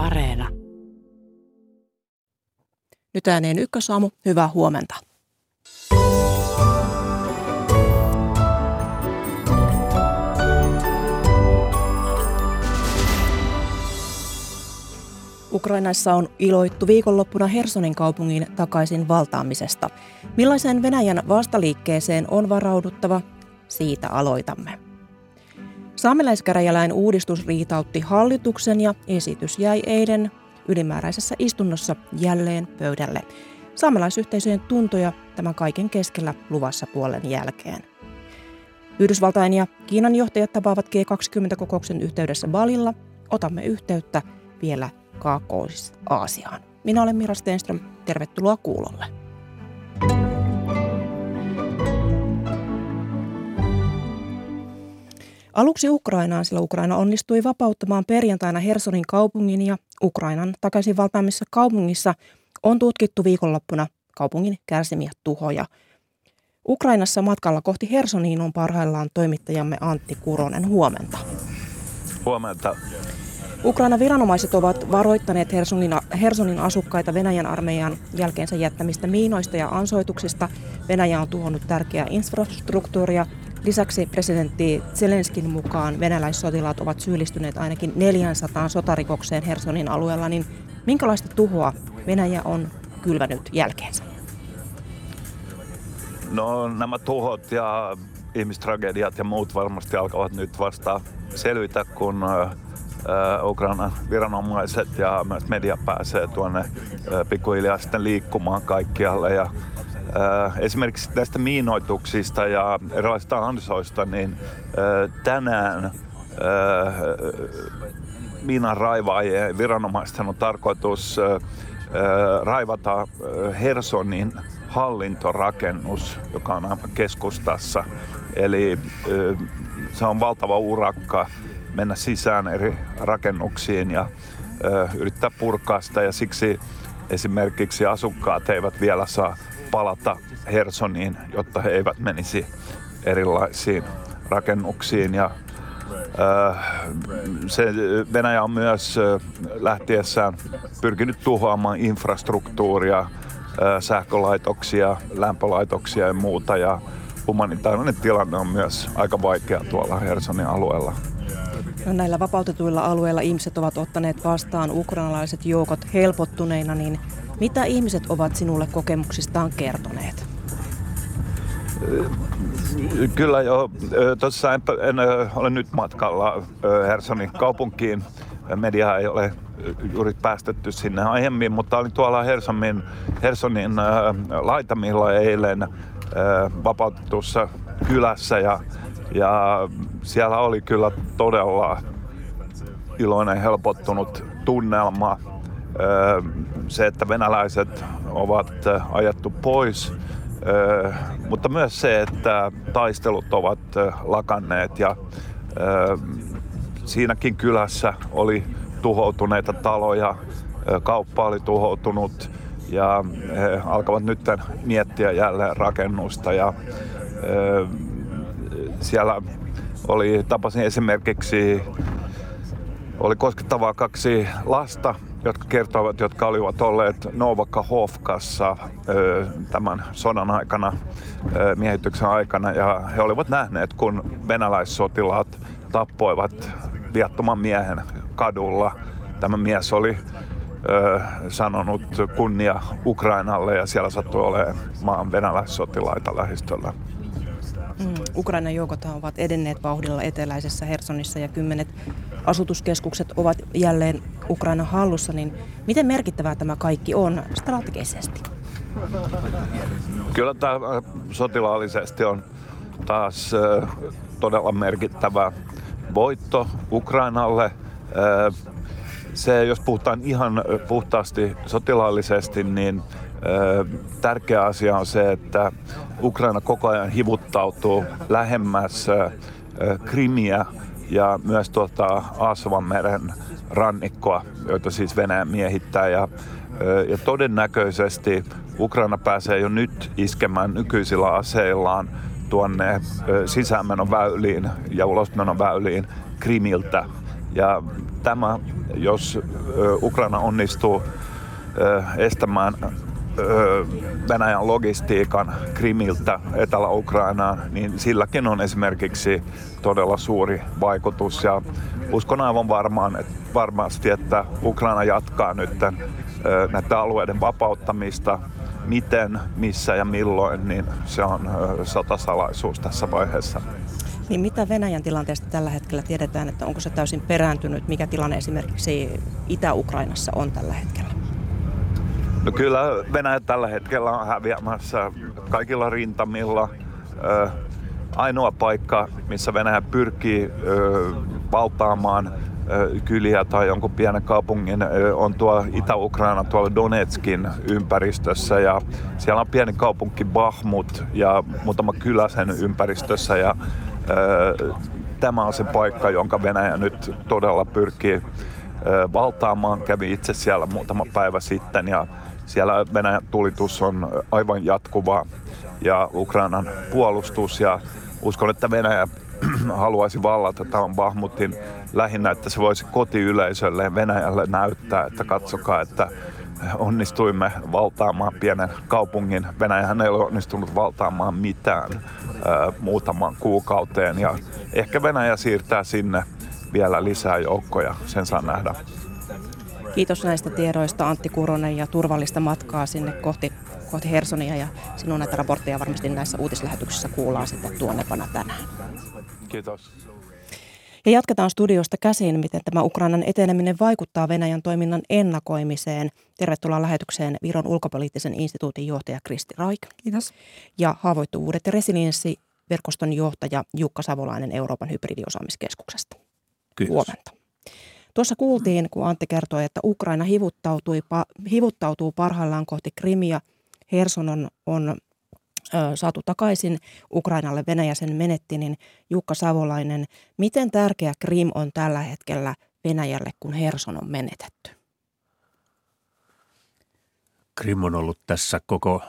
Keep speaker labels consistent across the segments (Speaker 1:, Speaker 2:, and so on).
Speaker 1: Areena.
Speaker 2: Nyt ääneen ykkösaamu, hyvää huomenta. Ukrainassa on iloittu viikonloppuna Hersonin kaupungin takaisin valtaamisesta. Millaiseen Venäjän vastaliikkeeseen on varauduttava? Siitä aloitamme. Saamelaiskäräjäläin uudistus riitautti hallituksen ja esitys jäi eilen ylimääräisessä istunnossa jälleen pöydälle. Saamelaisyhteisöjen tuntoja tämän kaiken keskellä luvassa puolen jälkeen. Yhdysvaltain ja Kiinan johtajat tapaavat G20-kokouksen yhteydessä Balilla. Otamme yhteyttä vielä Kaakkois-Aasiaan. Minä olen Mira Stenström. Tervetuloa kuulolle. Aluksi Ukrainaan, sillä Ukraina onnistui vapauttamaan perjantaina Hersonin kaupungin ja Ukrainan takaisin valtaamissa kaupungissa on tutkittu viikonloppuna kaupungin kärsimiä tuhoja. Ukrainassa matkalla kohti Hersoniin on parhaillaan toimittajamme Antti Kuronen. Huomenta.
Speaker 3: Huomenta.
Speaker 2: Ukraina viranomaiset ovat varoittaneet Hersonin, Hersonin asukkaita Venäjän armeijan jälkeensä jättämistä miinoista ja ansoituksista. Venäjä on tuhonnut tärkeää infrastruktuuria. Lisäksi presidentti Zelenskin mukaan venäläissotilaat ovat syyllistyneet ainakin 400 sotarikokseen Hersonin alueella, niin minkälaista tuhoa Venäjä on kylvänyt jälkeensä?
Speaker 3: No nämä tuhot ja ihmistragediat ja muut varmasti alkavat nyt vasta selvitä, kun Ukrainan viranomaiset ja myös media pääsee tuonne pikkuhiljaa sitten liikkumaan kaikkialle. Ja, esimerkiksi tästä miinoituksista ja erilaisista ansoista, niin tänään miinan raivaajien viranomaisten on tarkoitus raivata Hersonin hallintorakennus, joka on keskustassa. Eli se on valtava urakka mennä sisään eri rakennuksiin ja yrittää purkaa sitä ja siksi esimerkiksi asukkaat eivät vielä saa palata Hersoniin, jotta he eivät menisi erilaisiin rakennuksiin ja se Venäjä on myös lähtiessään pyrkinyt tuhoamaan infrastruktuuria, sähkölaitoksia, lämpölaitoksia ja muuta. Ja humanitaarinen tilanne on myös aika vaikea tuolla Hersonin alueella.
Speaker 2: No näillä vapautetuilla alueilla ihmiset ovat ottaneet vastaan ukrainalaiset joukot helpottuneina, niin mitä ihmiset ovat sinulle kokemuksistaan kertoneet?
Speaker 3: Kyllä jo. Tuossa en, en ole nyt matkalla Hersonin kaupunkiin. Media ei ole juuri päästetty sinne aiemmin, mutta olin tuolla Hersonin, Hersonin laitamilla eilen vapautetussa kylässä ja ja siellä oli kyllä todella iloinen, helpottunut tunnelma. Se, että venäläiset ovat ajettu pois, mutta myös se, että taistelut ovat lakanneet ja siinäkin kylässä oli tuhoutuneita taloja, kauppa oli tuhoutunut ja he alkavat nyt miettiä jälleen rakennusta ja siellä oli, tapasin esimerkiksi, oli koskettavaa kaksi lasta, jotka kertoivat, jotka olivat olleet Novakahovkassa tämän sodan aikana, miehityksen aikana, ja he olivat nähneet, kun venäläissotilaat tappoivat viattoman miehen kadulla. Tämä mies oli sanonut kunnia Ukrainalle ja siellä sattui olemaan maan venäläissotilaita lähistöllä.
Speaker 2: Mm. Ukrainan joukot ovat edenneet vauhdilla eteläisessä Hersonissa ja kymmenet asutuskeskukset ovat jälleen Ukrainan hallussa, niin miten merkittävää tämä kaikki on strategisesti?
Speaker 3: Kyllä tämä äh, sotilaallisesti on taas äh, todella merkittävä voitto Ukrainalle. Äh, se, jos puhutaan ihan puhtaasti sotilaallisesti, niin tärkeä asia on se, että Ukraina koko ajan hivuttautuu lähemmäs Krimiä ja myös tuota meren rannikkoa, joita siis Venäjä miehittää. Ja, ja todennäköisesti Ukraina pääsee jo nyt iskemään nykyisillä aseillaan tuonne sisäänmenon väyliin ja ulosmenon väyliin Krimiltä. Ja tämä, jos Ukraina onnistuu estämään Venäjän logistiikan Krimiltä Etelä-Ukrainaan, niin silläkin on esimerkiksi todella suuri vaikutus. Ja uskon aivan varmaan, että varmasti, että Ukraina jatkaa nyt näiden alueiden vapauttamista. Miten, missä ja milloin, niin se on sotasalaisuus tässä vaiheessa.
Speaker 2: Niin mitä Venäjän tilanteesta tällä hetkellä tiedetään, että onko se täysin perääntynyt? Mikä tilanne esimerkiksi Itä-Ukrainassa on tällä hetkellä?
Speaker 3: No kyllä Venäjä tällä hetkellä on häviämässä kaikilla rintamilla. ainoa paikka, missä Venäjä pyrkii valtaamaan kyliä tai jonkun pienen kaupungin on tuo Itä-Ukraina tuolla Donetskin ympäristössä ja siellä on pieni kaupunki Bahmut ja muutama kylä sen ympäristössä ja tämä on se paikka, jonka Venäjä nyt todella pyrkii valtaamaan. Kävi itse siellä muutama päivä sitten ja siellä Venäjän tulitus on aivan jatkuva ja Ukrainan puolustus ja uskon, että Venäjä haluaisi vallata tämän Bahmutin lähinnä, että se voisi kotiyleisölle Venäjälle näyttää, että katsokaa, että onnistuimme valtaamaan pienen kaupungin. Venäjähän ei ole onnistunut valtaamaan mitään ää, muutaman kuukauteen ja ehkä Venäjä siirtää sinne vielä lisää joukkoja, sen saa nähdä.
Speaker 2: Kiitos näistä tiedoista Antti Kuronen ja turvallista matkaa sinne kohti, kohti Hersonia ja sinun näitä raportteja varmasti näissä uutislähetyksissä kuullaan sitten tuonnepana tänään.
Speaker 3: Kiitos.
Speaker 2: Ja jatketaan studiosta käsin, miten tämä Ukrainan eteneminen vaikuttaa Venäjän toiminnan ennakoimiseen. Tervetuloa lähetykseen Viron ulkopoliittisen instituutin johtaja Kristi Raik.
Speaker 1: Kiitos.
Speaker 2: Ja haavoittuvuudet ja resilienssi verkoston johtaja Jukka Savolainen Euroopan hybridiosaamiskeskuksesta.
Speaker 4: Kiitos.
Speaker 2: Huomenta. Tuossa kuultiin, kun Antti kertoi, että Ukraina hivuttautui, hivuttautuu parhaillaan kohti Krimiä. Herson on, on ö, saatu takaisin Ukrainalle, Venäjä sen menetti, niin Jukka Savolainen, miten tärkeä Krim on tällä hetkellä Venäjälle, kun Herson on menetetty?
Speaker 4: Krim on ollut tässä koko,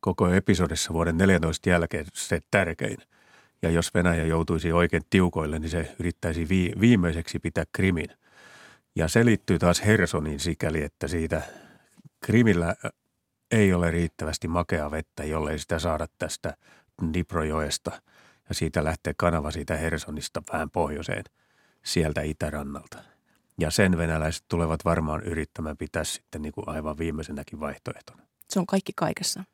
Speaker 4: koko episodissa vuoden 14 jälkeen se tärkein – ja jos Venäjä joutuisi oikein tiukoille, niin se yrittäisi vi- viimeiseksi pitää Krimin. Ja se liittyy taas Hersonin sikäli, että siitä Krimillä ei ole riittävästi makea vettä, jollei sitä saada tästä Dniprojoesta. Ja siitä lähtee kanava siitä Hersonista vähän pohjoiseen sieltä itärannalta. Ja sen venäläiset tulevat varmaan yrittämään pitää sitten niin kuin aivan viimeisenäkin vaihtoehtona.
Speaker 2: Se on kaikki kaikessa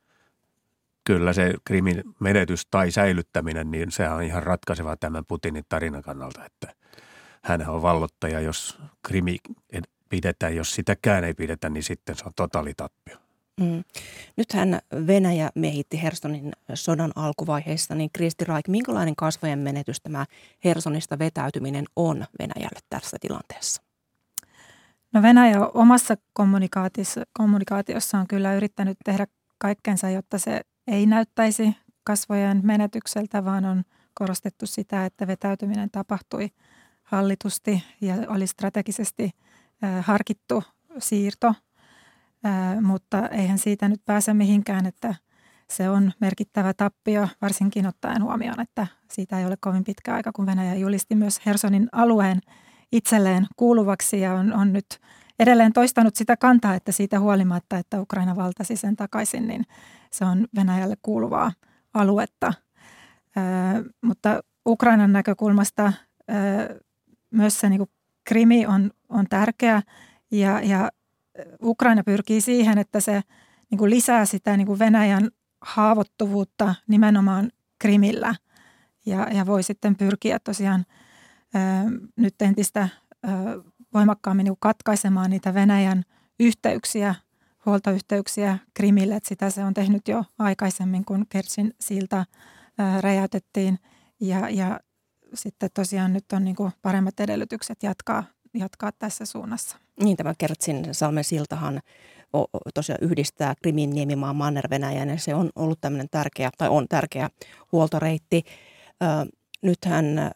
Speaker 4: kyllä se krimin menetys tai säilyttäminen, niin sehän on ihan ratkaiseva tämän Putinin tarinan kannalta, että hän on vallottaja, jos krimi pidetään, jos sitäkään ei pidetä, niin sitten se on totalitappio. Mm.
Speaker 2: Nythän Venäjä miehitti Hersonin sodan alkuvaiheessa, niin Kristi Raik, minkälainen kasvojen menetys tämä Hersonista vetäytyminen on Venäjälle tässä tilanteessa?
Speaker 1: No Venäjä omassa kommunikaatiossa, kommunikaatiossa on kyllä yrittänyt tehdä kaikkensa, jotta se ei näyttäisi kasvojen menetykseltä, vaan on korostettu sitä, että vetäytyminen tapahtui hallitusti ja oli strategisesti harkittu siirto, mutta eihän siitä nyt pääse mihinkään, että se on merkittävä tappio, varsinkin ottaen huomioon, että siitä ei ole kovin pitkä aika, kun Venäjä julisti myös Hersonin alueen itselleen kuuluvaksi ja on, on nyt edelleen toistanut sitä kantaa, että siitä huolimatta, että Ukraina valtasi sen takaisin, niin se on Venäjälle kuuluvaa aluetta. Ö, mutta Ukrainan näkökulmasta ö, myös se niin kuin Krimi on, on tärkeä ja, ja Ukraina pyrkii siihen, että se niin kuin lisää sitä niin kuin Venäjän haavoittuvuutta nimenomaan Krimillä ja, ja voi sitten pyrkiä tosiaan ö, nyt entistä ö, voimakkaammin niin katkaisemaan niitä Venäjän yhteyksiä, huoltoyhteyksiä Krimille. Että sitä se on tehnyt jo aikaisemmin, kun Kertsin silta räjäytettiin. Ja, ja sitten tosiaan nyt on niin kuin paremmat edellytykset jatkaa, jatkaa tässä suunnassa.
Speaker 2: Niin, tämä Kertsin salmen siltahan tosiaan yhdistää Krimin niemimaan Manner-Venäjän ja se on ollut tämmöinen tärkeä, tai on tärkeä huoltoreitti. nythän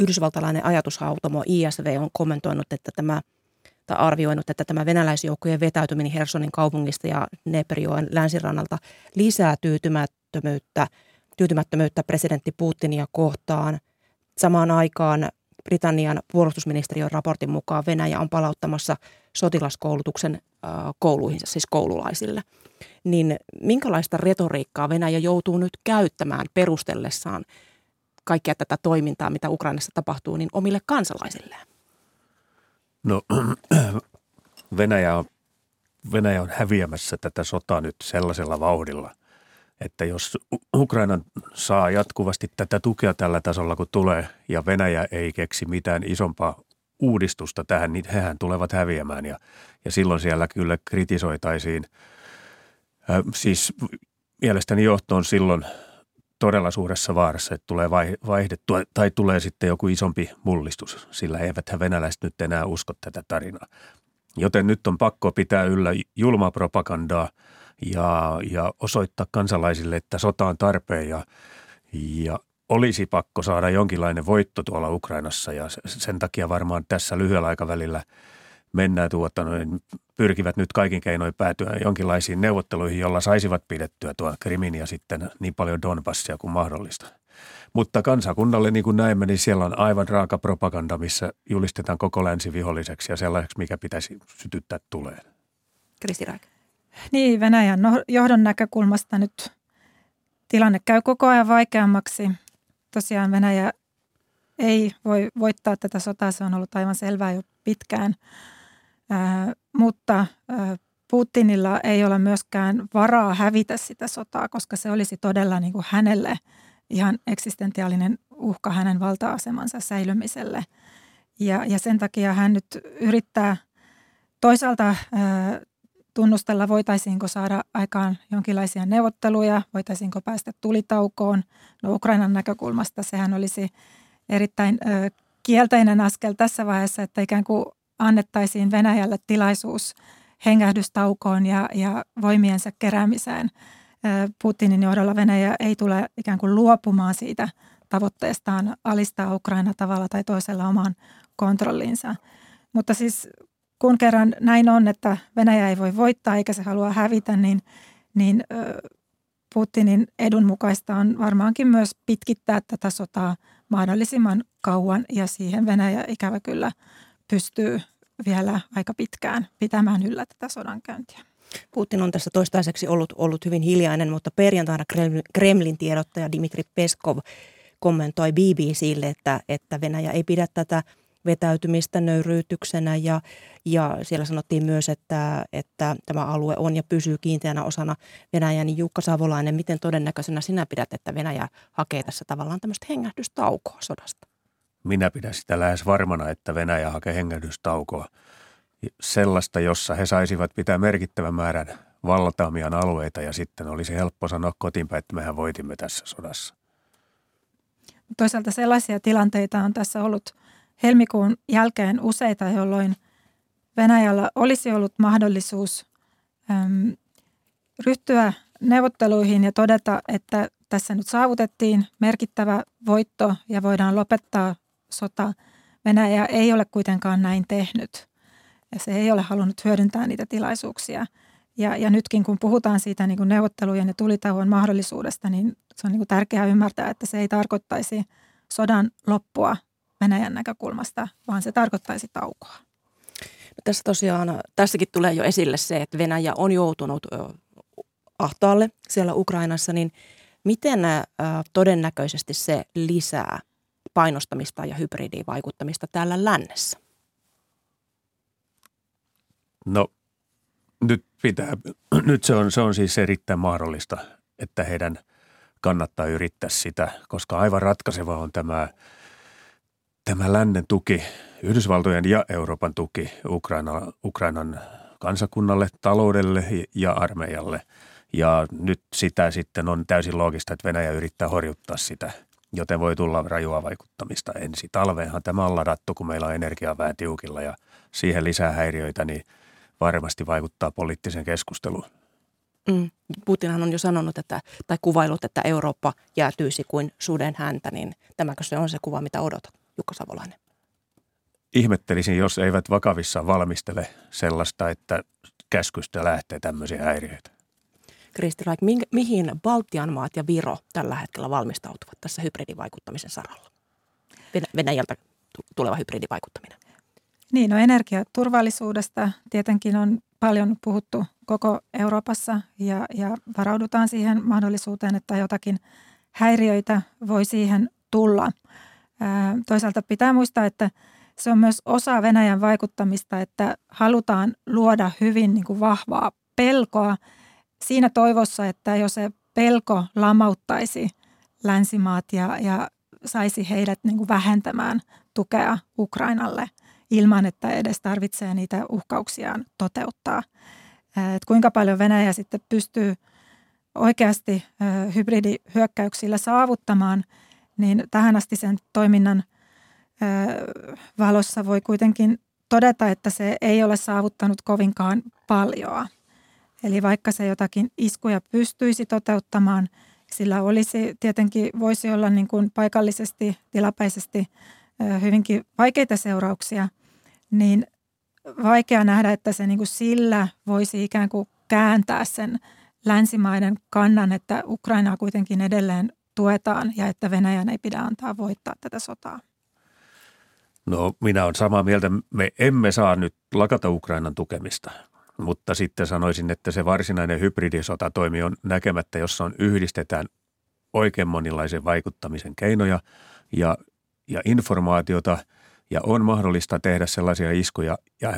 Speaker 2: yhdysvaltalainen ajatushautomo ISV on kommentoinut, että tämä tai arvioinut, että tämä venäläisjoukkojen vetäytyminen Hersonin kaupungista ja Neperjoen länsirannalta lisää tyytymättömyyttä, tyytymättömyyttä presidentti Putinia kohtaan. Samaan aikaan Britannian puolustusministeriön raportin mukaan Venäjä on palauttamassa sotilaskoulutuksen kouluihinsa, siis koululaisille. Niin minkälaista retoriikkaa Venäjä joutuu nyt käyttämään perustellessaan kaikkea tätä toimintaa, mitä Ukrainassa tapahtuu, niin omille kansalaisilleen?
Speaker 4: No Venäjä on, Venäjä on häviämässä tätä sotaa nyt sellaisella vauhdilla, että jos Ukraina saa jatkuvasti tätä tukea tällä tasolla, kun tulee, ja Venäjä ei keksi mitään isompaa uudistusta tähän, niin hehän tulevat häviämään. Ja, ja silloin siellä kyllä kritisoitaisiin. Äh, siis mielestäni johto on silloin todella suuressa vaarassa, että tulee vaihdettua tai tulee sitten joku isompi mullistus, sillä eiväthän venäläiset nyt enää usko tätä tarinaa. Joten nyt on pakko pitää yllä julmaa propagandaa ja, ja osoittaa kansalaisille, että sota on tarpeen ja, ja olisi pakko saada jonkinlainen voitto tuolla Ukrainassa ja sen takia varmaan tässä lyhyellä aikavälillä mennään tuota, noin, pyrkivät nyt kaikin keinoin päätyä jonkinlaisiin neuvotteluihin, jolla saisivat pidettyä tuon Krimin ja sitten niin paljon Donbassia kuin mahdollista. Mutta kansakunnalle, niin kuin näemme, niin siellä on aivan raaka propaganda, missä julistetaan koko länsi viholliseksi ja sellaiseksi, mikä pitäisi sytyttää tuleen.
Speaker 2: Kristi Raik.
Speaker 1: Niin, Venäjän no, johdon näkökulmasta nyt tilanne käy koko ajan vaikeammaksi. Tosiaan Venäjä ei voi voittaa tätä sotaa, se on ollut aivan selvää jo pitkään. Äh, mutta äh, Putinilla ei ole myöskään varaa hävitä sitä sotaa, koska se olisi todella niin kuin hänelle ihan eksistentiaalinen uhka hänen valta-asemansa säilymiselle. Ja, ja sen takia hän nyt yrittää toisaalta äh, tunnustella, voitaisiinko saada aikaan jonkinlaisia neuvotteluja, voitaisiinko päästä tulitaukoon. No Ukrainan näkökulmasta sehän olisi erittäin ö, kielteinen askel tässä vaiheessa, että ikään kuin annettaisiin Venäjälle tilaisuus hengähdystaukoon ja, ja voimiensa keräämiseen. Putinin johdolla Venäjä ei tule ikään kuin luopumaan siitä tavoitteestaan alistaa Ukraina tavalla tai toisella omaan kontrolliinsa. Mutta siis kun kerran näin on, että Venäjä ei voi voittaa eikä se halua hävitä, niin, niin Putinin edun mukaista on varmaankin myös pitkittää tätä sotaa mahdollisimman kauan ja siihen Venäjä ikävä kyllä pystyy vielä aika pitkään pitämään yllä tätä sodankäyntiä.
Speaker 2: Putin on tässä toistaiseksi ollut, ollut hyvin hiljainen, mutta perjantaina Kremlin tiedottaja Dimitri Peskov kommentoi BBClle, että, että Venäjä ei pidä tätä vetäytymistä nöyryytyksenä ja, ja siellä sanottiin myös, että, että tämä alue on ja pysyy kiinteänä osana Venäjää, niin Jukka Savolainen, miten todennäköisenä sinä pidät, että Venäjä hakee tässä tavallaan tämmöistä hengähdystaukoa sodasta?
Speaker 4: Minä pidän sitä lähes varmana, että Venäjä hakee hengähdystaukoa. Sellaista, jossa he saisivat pitää merkittävän määrän valtaamian alueita ja sitten olisi helppo sanoa kotiinpäin, että mehän voitimme tässä sodassa.
Speaker 1: Toisaalta sellaisia tilanteita on tässä ollut – helmikuun jälkeen useita, jolloin Venäjällä olisi ollut mahdollisuus äm, ryhtyä neuvotteluihin ja todeta, että tässä nyt saavutettiin merkittävä voitto ja voidaan lopettaa sota. Venäjä ei ole kuitenkaan näin tehnyt ja se ei ole halunnut hyödyntää niitä tilaisuuksia. Ja, ja nytkin kun puhutaan siitä niin kuin neuvottelujen ja tulitauon mahdollisuudesta, niin se on niin kuin tärkeää ymmärtää, että se ei tarkoittaisi sodan loppua, Venäjän näkökulmasta, vaan se tarkoittaisi taukoa.
Speaker 2: No tässä tosiaan, tässäkin tulee jo esille se, että Venäjä on joutunut ahtaalle siellä Ukrainassa, niin miten todennäköisesti se lisää painostamista ja hybridivaikuttamista täällä lännessä?
Speaker 4: No nyt, pitää, nyt se, on, se on siis erittäin mahdollista, että heidän kannattaa yrittää sitä, koska aivan ratkaiseva on tämä – tämä lännen tuki, Yhdysvaltojen ja Euroopan tuki Ukraina, Ukrainan kansakunnalle, taloudelle ja armeijalle. Ja nyt sitä sitten on täysin loogista, että Venäjä yrittää horjuttaa sitä, joten voi tulla rajua vaikuttamista ensi talveenhan. Tämä on ladattu, kun meillä on energiaa vähän tiukilla ja siihen lisää häiriöitä, niin varmasti vaikuttaa poliittiseen keskusteluun.
Speaker 2: Mm. Putinhan on jo sanonut, että, tai kuvailut, että Eurooppa jäätyisi kuin suden häntä, niin tämäkö se on se kuva, mitä odotat? Jukka Savolainen?
Speaker 4: Ihmettelisin, jos eivät vakavissaan valmistele sellaista, että käskystä lähtee tämmöisiä häiriöitä.
Speaker 2: Kristi mihin Baltian maat ja Viro tällä hetkellä valmistautuvat tässä hybridivaikuttamisen saralla? Venäjältä tuleva hybridivaikuttaminen?
Speaker 1: Niin, no energiaturvallisuudesta tietenkin on paljon puhuttu koko Euroopassa ja, ja varaudutaan siihen mahdollisuuteen, että jotakin häiriöitä voi siihen tulla. Toisaalta pitää muistaa, että se on myös osa Venäjän vaikuttamista, että halutaan luoda hyvin niin kuin vahvaa pelkoa siinä toivossa, että jos se pelko lamauttaisi länsimaat ja, ja saisi heidät niin kuin vähentämään tukea Ukrainalle ilman, että edes tarvitsee niitä uhkauksiaan toteuttaa. Et kuinka paljon Venäjä sitten pystyy oikeasti hybridihyökkäyksillä saavuttamaan, niin tähän asti sen toiminnan valossa voi kuitenkin todeta, että se ei ole saavuttanut kovinkaan paljoa. Eli vaikka se jotakin iskuja pystyisi toteuttamaan, sillä olisi tietenkin voisi olla niin kuin paikallisesti, tilapäisesti hyvinkin vaikeita seurauksia, niin vaikea nähdä, että se niin kuin sillä voisi ikään kuin kääntää sen länsimaiden kannan, että Ukrainaa kuitenkin edelleen tuetaan ja että Venäjän ei pidä antaa voittaa tätä sotaa.
Speaker 4: No minä olen samaa mieltä. Me emme saa nyt lakata Ukrainan tukemista, mutta sitten sanoisin, että se varsinainen hybridisotatoimi on näkemättä, jossa on yhdistetään oikein monilaisen vaikuttamisen keinoja ja, ja informaatiota ja on mahdollista tehdä sellaisia iskuja ja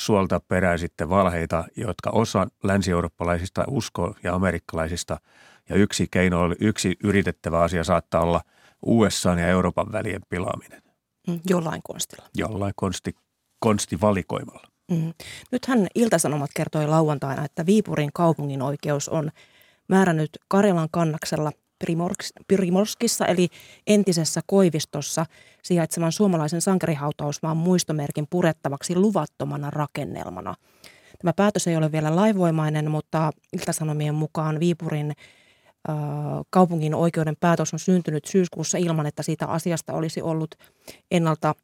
Speaker 4: suolta perään sitten valheita, jotka osa länsi-eurooppalaisista uskoo ja amerikkalaisista. Ja yksi keino, yksi yritettävä asia saattaa olla USA ja Euroopan välien pilaaminen.
Speaker 2: Mm, jollain konstilla.
Speaker 4: Jollain konsti, konstivalikoimalla.
Speaker 2: Mm. Nythän Iltasanomat kertoi lauantaina, että Viipurin kaupungin oikeus on määrännyt Karjalan kannaksella Primorskissa eli entisessä Koivistossa sijaitsevan suomalaisen sankarihautausmaan muistomerkin purettavaksi luvattomana rakennelmana. Tämä päätös ei ole vielä laivoimainen, mutta Iltasanomien mukaan Viipurin kaupungin oikeuden päätös on syntynyt syyskuussa ilman, että siitä asiasta olisi ollut ennalta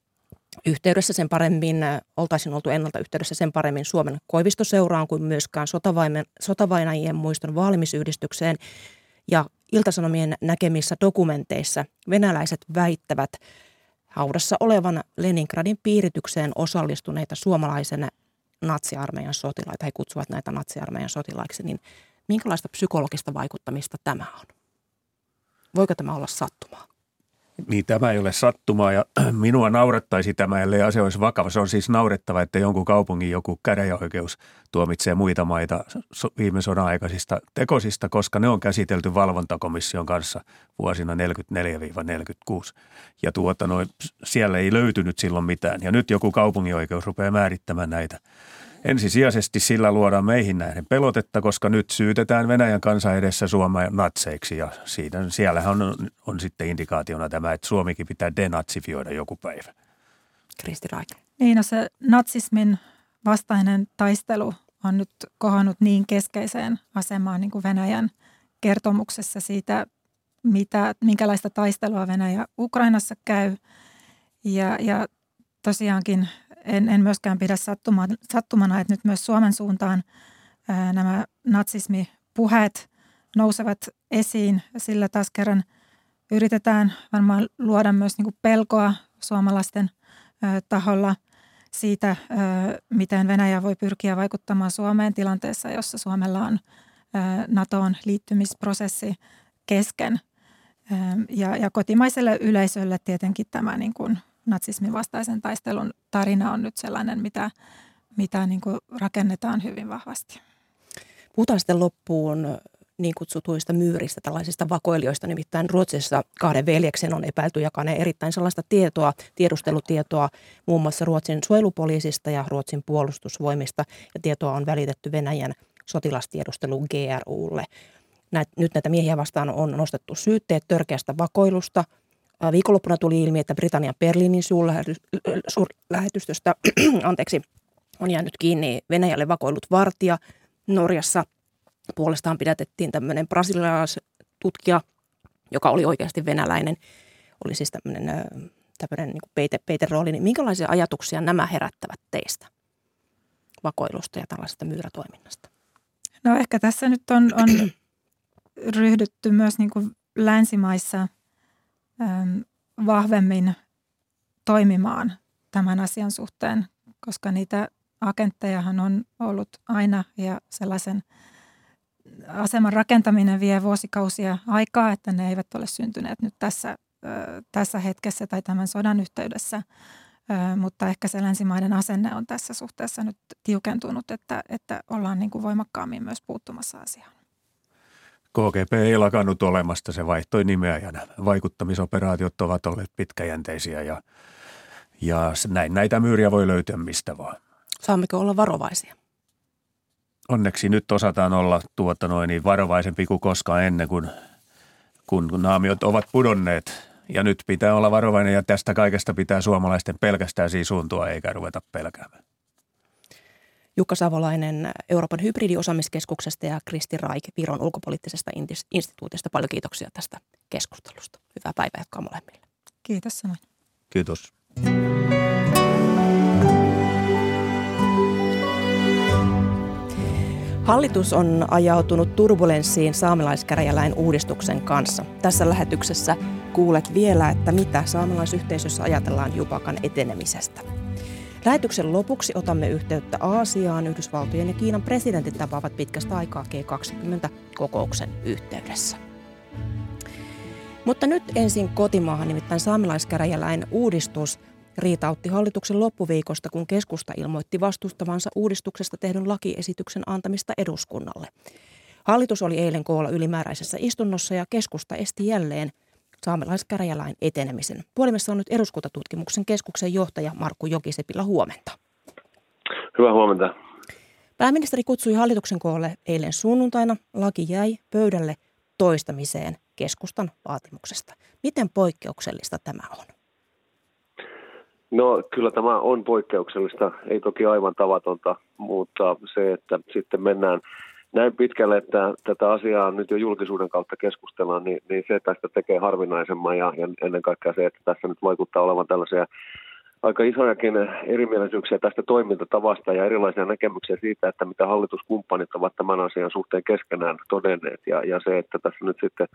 Speaker 2: yhteydessä sen paremmin, oltaisiin oltu ennalta yhteydessä sen paremmin Suomen Koivistoseuraan kuin myöskään sotavainajien muiston vaalimisyhdistykseen. Ja Iltasanomien näkemissä dokumenteissa venäläiset väittävät haudassa olevan Leningradin piiritykseen osallistuneita suomalaisen natsiarmeijan sotilaita, he kutsuvat näitä natsiarmeijan sotilaiksi, niin minkälaista psykologista vaikuttamista tämä on? Voiko tämä olla sattumaa?
Speaker 4: Niin tämä ei ole sattumaa ja minua naurettaisi tämä, ellei asia olisi vakava. Se on siis naurettava, että jonkun kaupungin joku käräjäoikeus tuomitsee muita maita viime sodan aikaisista tekosista, koska ne on käsitelty valvontakomission kanssa vuosina 44-46. Ja tuota, no, siellä ei löytynyt silloin mitään. Ja nyt joku kaupunginoikeus rupeaa määrittämään näitä Ensisijaisesti sillä luodaan meihin nähden pelotetta, koska nyt syytetään Venäjän kansa edessä Suomea natseiksi ja siitä, siellähän on, on sitten indikaationa tämä, että Suomikin pitää denatsifioida joku päivä.
Speaker 2: Kristi Raik.
Speaker 1: Niin, no se natsismin vastainen taistelu on nyt kohonnut niin keskeiseen asemaan niin kuin Venäjän kertomuksessa siitä, mitä, minkälaista taistelua Venäjä Ukrainassa käy. Ja, ja tosiaankin en, en myöskään pidä sattuma, sattumana, että nyt myös Suomen suuntaan ää, nämä natsismipuheet nousevat esiin. Sillä taas kerran yritetään varmaan luoda myös niin kuin pelkoa suomalaisten ää, taholla siitä, ää, miten Venäjä voi pyrkiä vaikuttamaan Suomeen tilanteessa, jossa Suomella on ää, NATOon liittymisprosessi kesken. Ja, ja kotimaiselle yleisölle tietenkin tämä niin kuin natsismin vastaisen taistelun tarina on nyt sellainen, mitä, mitä niin kuin rakennetaan hyvin vahvasti.
Speaker 2: Puhutaan sitten loppuun niin kutsutuista myyristä, tällaisista vakoilijoista. Nimittäin Ruotsissa kahden veljeksen on epäilty jakaneen erittäin sellaista tietoa, tiedustelutietoa muun muassa Ruotsin suojelupoliisista ja Ruotsin puolustusvoimista. Ja tietoa on välitetty Venäjän sotilastiedustelu GRUlle. Näit, nyt näitä miehiä vastaan on nostettu syytteet törkeästä vakoilusta – Viikonloppuna tuli ilmi, että Britannian Berliinin suurlähetystöstä anteeksi, on jäänyt kiinni Venäjälle vakoillut vartija. Norjassa puolestaan pidätettiin tämmöinen brasilialaistutkija, joka oli oikeasti venäläinen. Oli siis tämmöinen, tämmöinen niin peite, peiterooli. Niin minkälaisia ajatuksia nämä herättävät teistä vakoilusta ja tällaisesta myyrätoiminnasta?
Speaker 1: No ehkä tässä nyt on, on ryhdytty myös niin kuin länsimaissa – vahvemmin toimimaan tämän asian suhteen, koska niitä agenttejahan on ollut aina ja sellaisen aseman rakentaminen vie vuosikausia aikaa, että ne eivät ole syntyneet nyt tässä, tässä hetkessä tai tämän sodan yhteydessä. Mutta ehkä se länsimaiden asenne on tässä suhteessa nyt tiukentunut, että, että ollaan niin kuin voimakkaammin myös puuttumassa asiaan.
Speaker 4: KGP ei lakannut olemasta, se vaihtoi nimeä ja vaikuttamisoperaatiot ovat olleet pitkäjänteisiä ja, ja näin näitä myyriä voi löytyä mistä vaan.
Speaker 2: Saammeko olla varovaisia?
Speaker 4: Onneksi nyt osataan olla tuota noin niin varovaisempi kuin koskaan ennen, kun, kun naamiot ovat pudonneet. Ja nyt pitää olla varovainen ja tästä kaikesta pitää suomalaisten pelkästään suuntua eikä ruveta pelkäämään.
Speaker 2: Jukka Savolainen Euroopan hybridiosaamiskeskuksesta ja Kristi Raik Viron ulkopoliittisesta instituutista. Paljon kiitoksia tästä keskustelusta. Hyvää päivää jatkaa molemmille.
Speaker 1: Kiitos samoin.
Speaker 4: Kiitos.
Speaker 2: Hallitus on ajautunut turbulenssiin saamelaiskäräjäläin uudistuksen kanssa. Tässä lähetyksessä kuulet vielä, että mitä saamelaisyhteisössä ajatellaan Jupakan etenemisestä. Lähetyksen lopuksi otamme yhteyttä Aasiaan. Yhdysvaltojen ja Kiinan presidentit tapaavat pitkästä aikaa G20-kokouksen yhteydessä. Mutta nyt ensin kotimaahan, nimittäin saamelaiskäräjäläin uudistus riitautti hallituksen loppuviikosta, kun keskusta ilmoitti vastustavansa uudistuksesta tehdyn lakiesityksen antamista eduskunnalle. Hallitus oli eilen koolla ylimääräisessä istunnossa ja keskusta esti jälleen – saamelaiskäräjälain etenemisen. Puolimessa on nyt eduskuntatutkimuksen keskuksen johtaja Markku Jokisepillä huomenta.
Speaker 5: Hyvää huomenta.
Speaker 2: Pääministeri kutsui hallituksen koolle eilen sunnuntaina. Laki jäi pöydälle toistamiseen keskustan vaatimuksesta. Miten poikkeuksellista tämä on?
Speaker 5: No kyllä tämä on poikkeuksellista, ei toki aivan tavatonta, mutta se, että sitten mennään näin pitkälle, että tätä asiaa nyt jo julkisuuden kautta keskustellaan, niin, niin se tästä tekee harvinaisemman ja, ja ennen kaikkea se, että tässä nyt vaikuttaa olevan tällaisia aika isojakin erimielisyyksiä tästä toimintatavasta ja erilaisia näkemyksiä siitä, että mitä hallituskumppanit ovat tämän asian suhteen keskenään todenneet. Ja, ja se, että tässä nyt sitten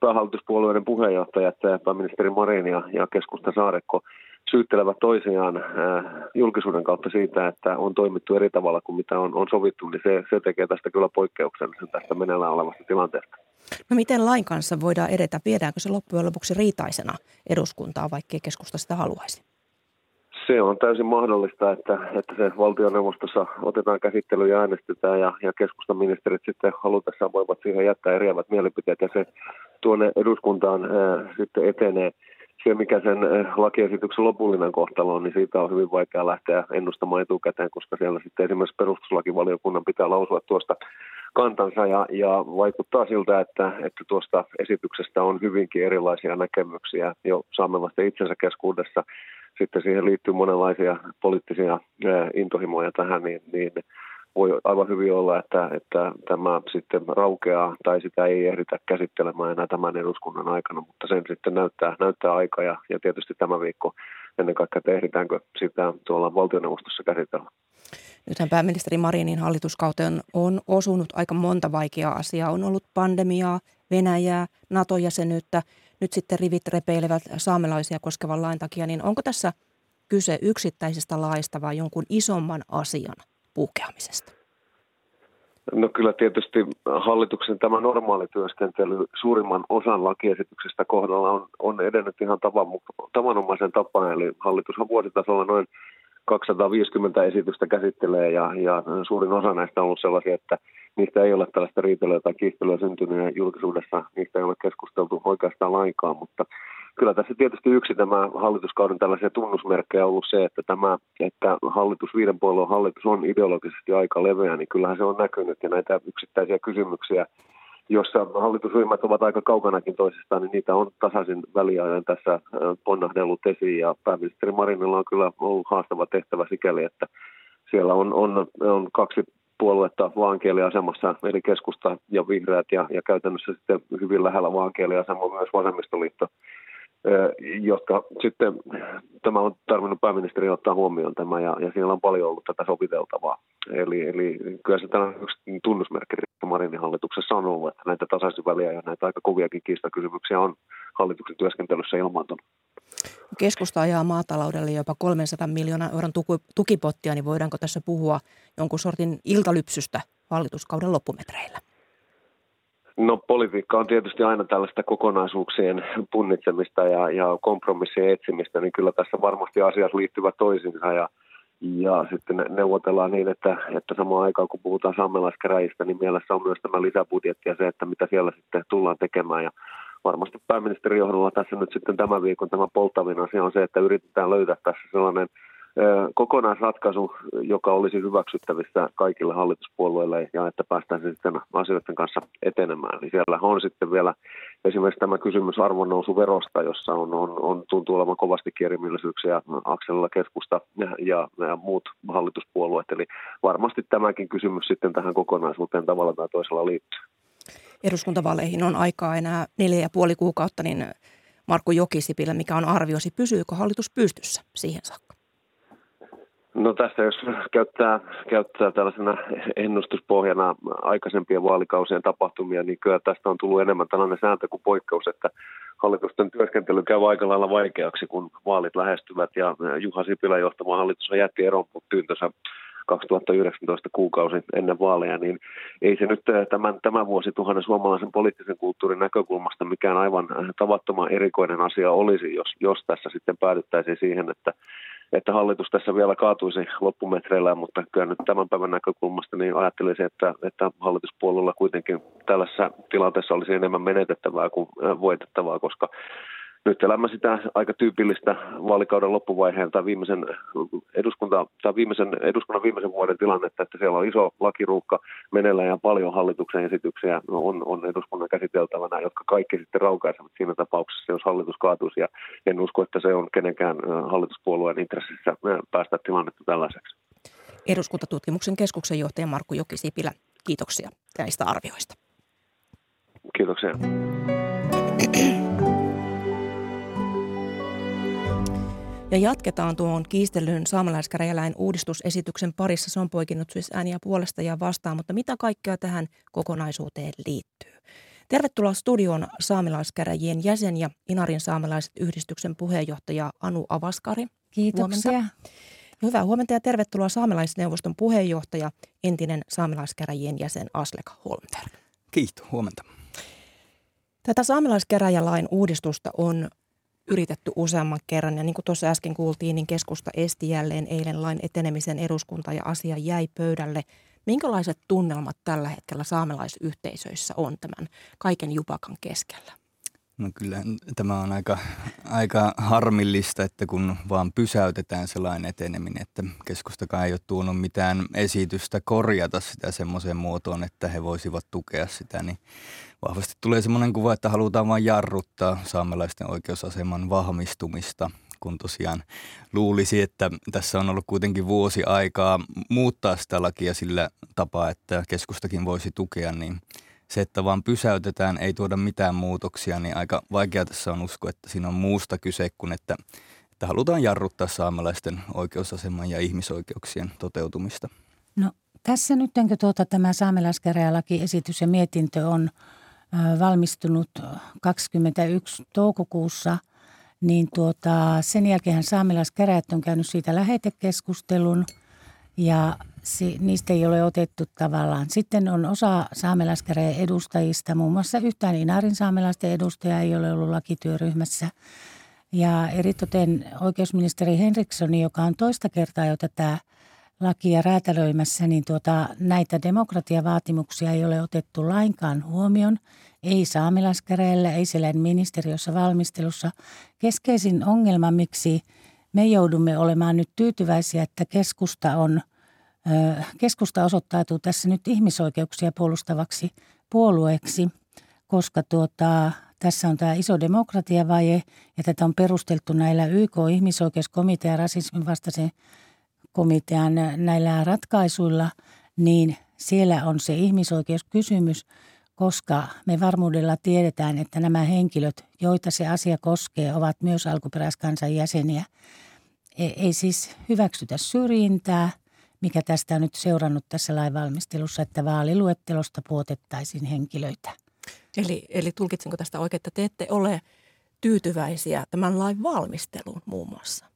Speaker 5: päähallituspuolueiden puheenjohtajat, pääministeri Marin ja, ja keskusta Saarekko, syyttelevät toisiaan äh, julkisuuden kautta siitä, että on toimittu eri tavalla kuin mitä on, on sovittu, niin se, se tekee tästä kyllä poikkeuksellisen tästä meneillään olevasta tilanteesta.
Speaker 2: No miten lain kanssa voidaan edetä? Viedäänkö se loppujen lopuksi riitaisena eduskuntaa, vaikkei keskusta sitä haluaisi?
Speaker 5: Se on täysin mahdollista, että, että se valtioneuvostossa otetaan käsittely ja äänestetään ja, ja keskustan ministerit sitten halutessaan voivat siihen jättää eriävät mielipiteet ja se tuonne eduskuntaan ää, sitten etenee se, mikä sen eh, lakiesityksen lopullinen kohtalo on, niin siitä on hyvin vaikea lähteä ennustamaan etukäteen, koska siellä sitten esimerkiksi perustuslakivaliokunnan pitää lausua tuosta kantansa ja, ja vaikuttaa siltä, että, että tuosta esityksestä on hyvinkin erilaisia näkemyksiä jo saamelaisten itsensä keskuudessa. Sitten siihen liittyy monenlaisia poliittisia eh, intohimoja tähän, niin, niin voi aivan hyvin olla, että, että tämä sitten raukeaa tai sitä ei ehditä käsittelemään enää tämän eduskunnan aikana, mutta sen sitten näyttää, näyttää aika ja, ja tietysti tämä viikko ennen kaikkea, että ehditäänkö sitä tuolla valtioneuvostossa käsitellä.
Speaker 2: Nythän pääministeri Marinin hallituskauteen on osunut aika monta vaikeaa asiaa. On ollut pandemiaa, Venäjää, NATO-jäsenyyttä, nyt sitten rivit repeilevät saamelaisia koskevan lain takia, niin onko tässä kyse yksittäisestä laista vai jonkun isomman asian puhkeamisesta?
Speaker 5: No kyllä tietysti hallituksen tämä normaali työskentely suurimman osan lakiesityksestä kohdalla on, on edennyt ihan tavan, tavanomaisen tapaan. Eli hallitushan vuositasolla noin 250 esitystä käsittelee ja, ja suurin osa näistä on ollut sellaisia, että niistä ei ole tällaista riitelyä tai kiistelyä syntynyt ja julkisuudessa niistä ei ole keskusteltu oikeastaan lainkaan, mutta kyllä tässä tietysti yksi tämä hallituskauden tällaisia tunnusmerkkejä on ollut se, että tämä, että hallitus, viiden puolueen hallitus on ideologisesti aika leveä, niin kyllähän se on näkynyt ja näitä yksittäisiä kysymyksiä, jossa hallitusryhmät ovat aika kaukanakin toisistaan, niin niitä on tasaisin väliajan tässä ponnahdellut esiin. Ja pääministeri Marinilla on kyllä ollut haastava tehtävä sikäli, että siellä on, on, on kaksi puoluetta vaankieliasemassa, eli keskusta ja vihreät, ja, ja käytännössä sitten hyvin lähellä vaankieliasema myös vasemmistoliitto jotka sitten, tämä on tarvinnut pääministeri ottaa huomioon tämä, ja, ja siellä on paljon ollut tätä soviteltavaa. Eli, eli kyllä se tällainen yksi tunnusmerkki Marinin hallituksessa on ollut, että näitä tasaisin väliä ja näitä aika koviakin kiistakysymyksiä on hallituksen työskentelyssä ilmaantunut.
Speaker 2: Keskusta ajaa maataloudelle jopa 300 miljoonaa euron tukipottia, niin voidaanko tässä puhua jonkun sortin iltalypsystä hallituskauden loppumetreillä?
Speaker 5: No politiikka on tietysti aina tällaista kokonaisuuksien punnitsemista ja, ja kompromissien etsimistä, niin kyllä tässä varmasti asiat liittyvät toisiinsa ja, ja sitten neuvotellaan niin, että, että samaan aikaan kun puhutaan saamelaiskäräjistä, niin mielessä on myös tämä lisäbudjetti ja se, että mitä siellä sitten tullaan tekemään. Ja varmasti pääministerin johdolla tässä nyt sitten tämän viikon tämä polttavin asia on se, että yritetään löytää tässä sellainen kokonaisratkaisu, joka olisi hyväksyttävissä kaikille hallituspuolueille ja että päästään sitten asioiden kanssa etenemään. Niin siellä on sitten vielä esimerkiksi tämä kysymys arvonnousuverosta, jossa on, on, on tuntuu olevan kovasti kierimielisyyksiä Akselilla keskusta ja, ja, muut hallituspuolueet. Eli varmasti tämäkin kysymys sitten tähän kokonaisuuteen tavalla tai toisella liittyy.
Speaker 2: Eduskuntavaaleihin on aikaa enää neljä ja puoli kuukautta, niin Markku Jokisipilä, mikä on arviosi, pysyykö hallitus pystyssä siihen saakka?
Speaker 5: No tässä jos käyttää, käyttää tällaisena ennustuspohjana aikaisempien vaalikausien tapahtumia, niin kyllä tästä on tullut enemmän tällainen sääntö kuin poikkeus, että hallitusten työskentely käy aika lailla vaikeaksi, kun vaalit lähestyvät. Ja Juha Sipilän johtama hallitus jätti eronpyyntönsä 2019 kuukausi ennen vaaleja, niin ei se nyt tämän, tämän vuosituhannen suomalaisen poliittisen kulttuurin näkökulmasta mikään aivan tavattoman erikoinen asia olisi, jos, jos tässä sitten päädyttäisiin siihen, että että hallitus tässä vielä kaatuisi loppumetreillä, mutta kyllä nyt tämän päivän näkökulmasta niin ajattelisin, että, että hallituspuolella kuitenkin tällaisessa tilanteessa olisi enemmän menetettävää kuin voitettavaa, koska nyt elämä sitä aika tyypillistä vaalikauden loppuvaiheen tai viimeisen, eduskunta, tai viimeisen, eduskunnan viimeisen vuoden tilannetta, että siellä on iso lakiruukka meneillään ja paljon hallituksen esityksiä on, on eduskunnan käsiteltävänä, jotka kaikki sitten raukaisevat siinä tapauksessa, jos hallitus kaatuisi. Ja en usko, että se on kenenkään hallituspuolueen intressissä päästä tilannetta tällaiseksi.
Speaker 2: Eduskuntatutkimuksen keskuksen johtaja Markku Jokisipilä, kiitoksia näistä arvioista.
Speaker 5: Kiitoksia.
Speaker 2: Ja jatketaan tuon kiistellyn saamelaiskäräjäläin uudistusesityksen parissa. Se on poikinut siis ääniä puolesta ja vastaan, mutta mitä kaikkea tähän kokonaisuuteen liittyy? Tervetuloa studion saamelaiskäräjien jäsen ja Inarin saamelaiset yhdistyksen puheenjohtaja Anu Avaskari.
Speaker 6: Kiitoksia. Huomenta.
Speaker 2: Hyvää huomenta ja tervetuloa saamelaisneuvoston puheenjohtaja, entinen saamelaiskäräjien jäsen Aslek Holmberg.
Speaker 7: Kiitos, huomenta.
Speaker 2: Tätä saamelaiskäräjälain uudistusta on yritetty useamman kerran. Ja niin kuin tuossa äsken kuultiin, niin keskusta esti jälleen eilen lain etenemisen eduskunta ja asia jäi pöydälle. Minkälaiset tunnelmat tällä hetkellä saamelaisyhteisöissä on tämän kaiken jupakan keskellä?
Speaker 7: No kyllä tämä on aika, aika harmillista, että kun vaan pysäytetään se lain eteneminen, että keskustakaan ei ole tuonut mitään esitystä korjata sitä semmoiseen muotoon, että he voisivat tukea sitä, niin vahvasti tulee semmoinen kuva, että halutaan vain jarruttaa saamelaisten oikeusaseman vahvistumista, kun tosiaan luulisi, että tässä on ollut kuitenkin vuosi aikaa muuttaa sitä lakia sillä tapaa, että keskustakin voisi tukea, niin se, että vaan pysäytetään, ei tuoda mitään muutoksia, niin aika vaikea tässä on uskoa, että siinä on muusta kyse kuin, että, että halutaan jarruttaa saamelaisten oikeusaseman ja ihmisoikeuksien toteutumista.
Speaker 6: No tässä nyt tuota, tämä saamelaiskäräjälakiesitys ja mietintö on valmistunut 21 toukokuussa, niin tuota, sen jälkeen saamelaiskäräjät on käynyt siitä lähetekeskustelun ja si, niistä ei ole otettu tavallaan. Sitten on osa saamelaiskäräjän edustajista, muun muassa yhtään Inarin saamelaisten edustaja ei ole ollut lakityöryhmässä. Ja eritoten oikeusministeri Henrikssoni, joka on toista kertaa jo tätä lakia räätälöimässä, niin tuota, näitä demokratiavaatimuksia ei ole otettu lainkaan huomioon. Ei saamelaiskäräjällä, ei siellä ministeriössä valmistelussa. Keskeisin ongelma, miksi me joudumme olemaan nyt tyytyväisiä, että keskusta on Keskusta osoittautuu tässä nyt ihmisoikeuksia puolustavaksi puolueeksi, koska tuota, tässä on tämä iso demokratiavaje ja tätä on perusteltu näillä YK-ihmisoikeuskomitea ja rasismin vastaisen komitean näillä ratkaisuilla, niin siellä on se ihmisoikeuskysymys, koska me varmuudella tiedetään, että nämä henkilöt, joita se asia koskee, ovat myös alkuperäiskansan jäseniä. E, ei siis hyväksytä syrjintää, mikä tästä on nyt seurannut tässä lainvalmistelussa, että vaaliluettelosta puotettaisiin henkilöitä.
Speaker 2: Eli, eli tulkitsinko tästä oikein, että te ette ole tyytyväisiä tämän lain valmisteluun muun muassa?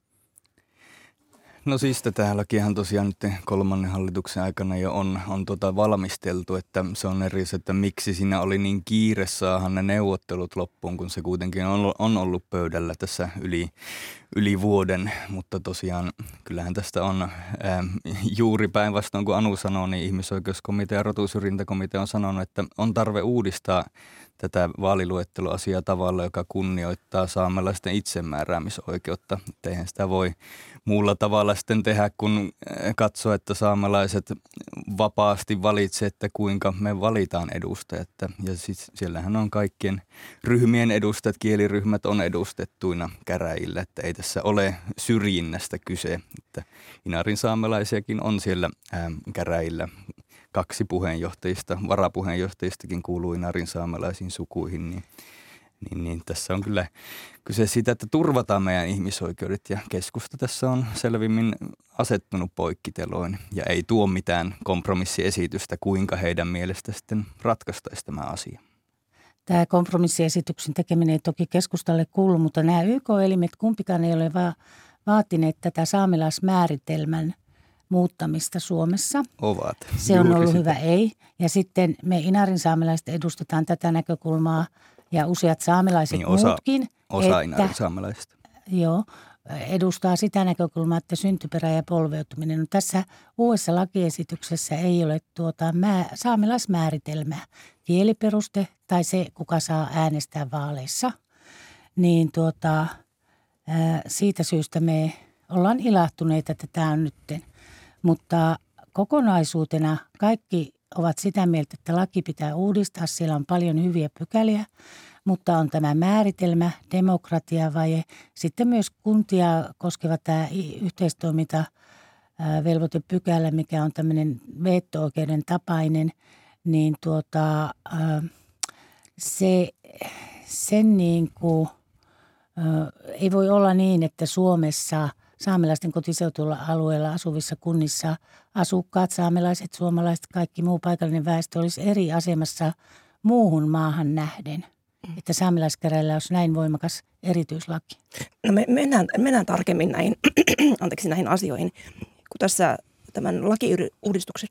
Speaker 7: No siis tätä lakiahan tosiaan nyt kolmannen hallituksen aikana jo on, on tota valmisteltu, että se on eri että miksi siinä oli niin kiire saahan ne neuvottelut loppuun, kun se kuitenkin on, on ollut pöydällä tässä yli, yli vuoden, mutta tosiaan kyllähän tästä on ää, juuri päinvastoin kuin Anu sanoi, niin ihmisoikeuskomitea ja rotusyrjintäkomitea on sanonut, että on tarve uudistaa tätä vaaliluetteloasiaa tavalla, joka kunnioittaa saamelaisten itsemääräämisoikeutta. Eihän sitä voi muulla tavalla sitten tehdä, kun eh, katsoo, että saamelaiset vapaasti valitse, että kuinka me valitaan edustajat. Ja siis siellähän on kaikkien ryhmien edustajat, kieliryhmät on edustettuina käräjillä, että ei tässä ole syrjinnästä kyse. Että Inarin saamelaisiakin on siellä käräjillä kaksi puheenjohtajista, varapuheenjohtajistakin kuuluu Inarin saamelaisiin sukuihin, niin, niin, niin tässä on kyllä kyse siitä, että turvataan meidän ihmisoikeudet ja keskusta tässä on selvimmin asettunut poikkiteloin ja ei tuo mitään kompromissiesitystä, kuinka heidän mielestä sitten ratkaistaisi tämä asia.
Speaker 6: Tämä kompromissiesityksen tekeminen ei toki keskustalle kuulu, mutta nämä YK-elimet kumpikaan ei ole va- vaatineet tätä saamelaismääritelmän – muuttamista Suomessa.
Speaker 7: Ovat.
Speaker 6: Se on ollut sitä. hyvä ei. Ja sitten me Inarin saamelaiset edustetaan tätä näkökulmaa ja useat saamelaiset
Speaker 7: niin osa,
Speaker 6: muutkin.
Speaker 7: Osa että, saamelaisista.
Speaker 6: Joo, edustaa sitä näkökulmaa, että syntyperä ja polveutuminen. No, tässä uudessa lakiesityksessä ei ole tuota mä, saamelaismääritelmää, kieliperuste tai se, kuka saa äänestää vaaleissa. Niin tuota, siitä syystä me ollaan ilahtuneita, että tämä on nytten – mutta kokonaisuutena kaikki ovat sitä mieltä, että laki pitää uudistaa. Siellä on paljon hyviä pykäliä, mutta on tämä määritelmä, demokratiavaje. Sitten myös kuntia koskeva tämä yhteistoiminta velvoitepykälä, mikä on tämmöinen veto-oikeuden tapainen, niin tuota, se, sen niin kuin, ei voi olla niin, että Suomessa – saamelaisten kotiseutuilla alueella asuvissa kunnissa asukkaat, saamelaiset, suomalaiset, kaikki muu paikallinen väestö olisi eri asemassa muuhun maahan nähden. Että saamelaiskäräjillä olisi näin voimakas erityislaki.
Speaker 2: No me mennään, mennään tarkemmin näihin, anteeksi, näihin asioihin. Kun tässä tämän lakiuudistuksen,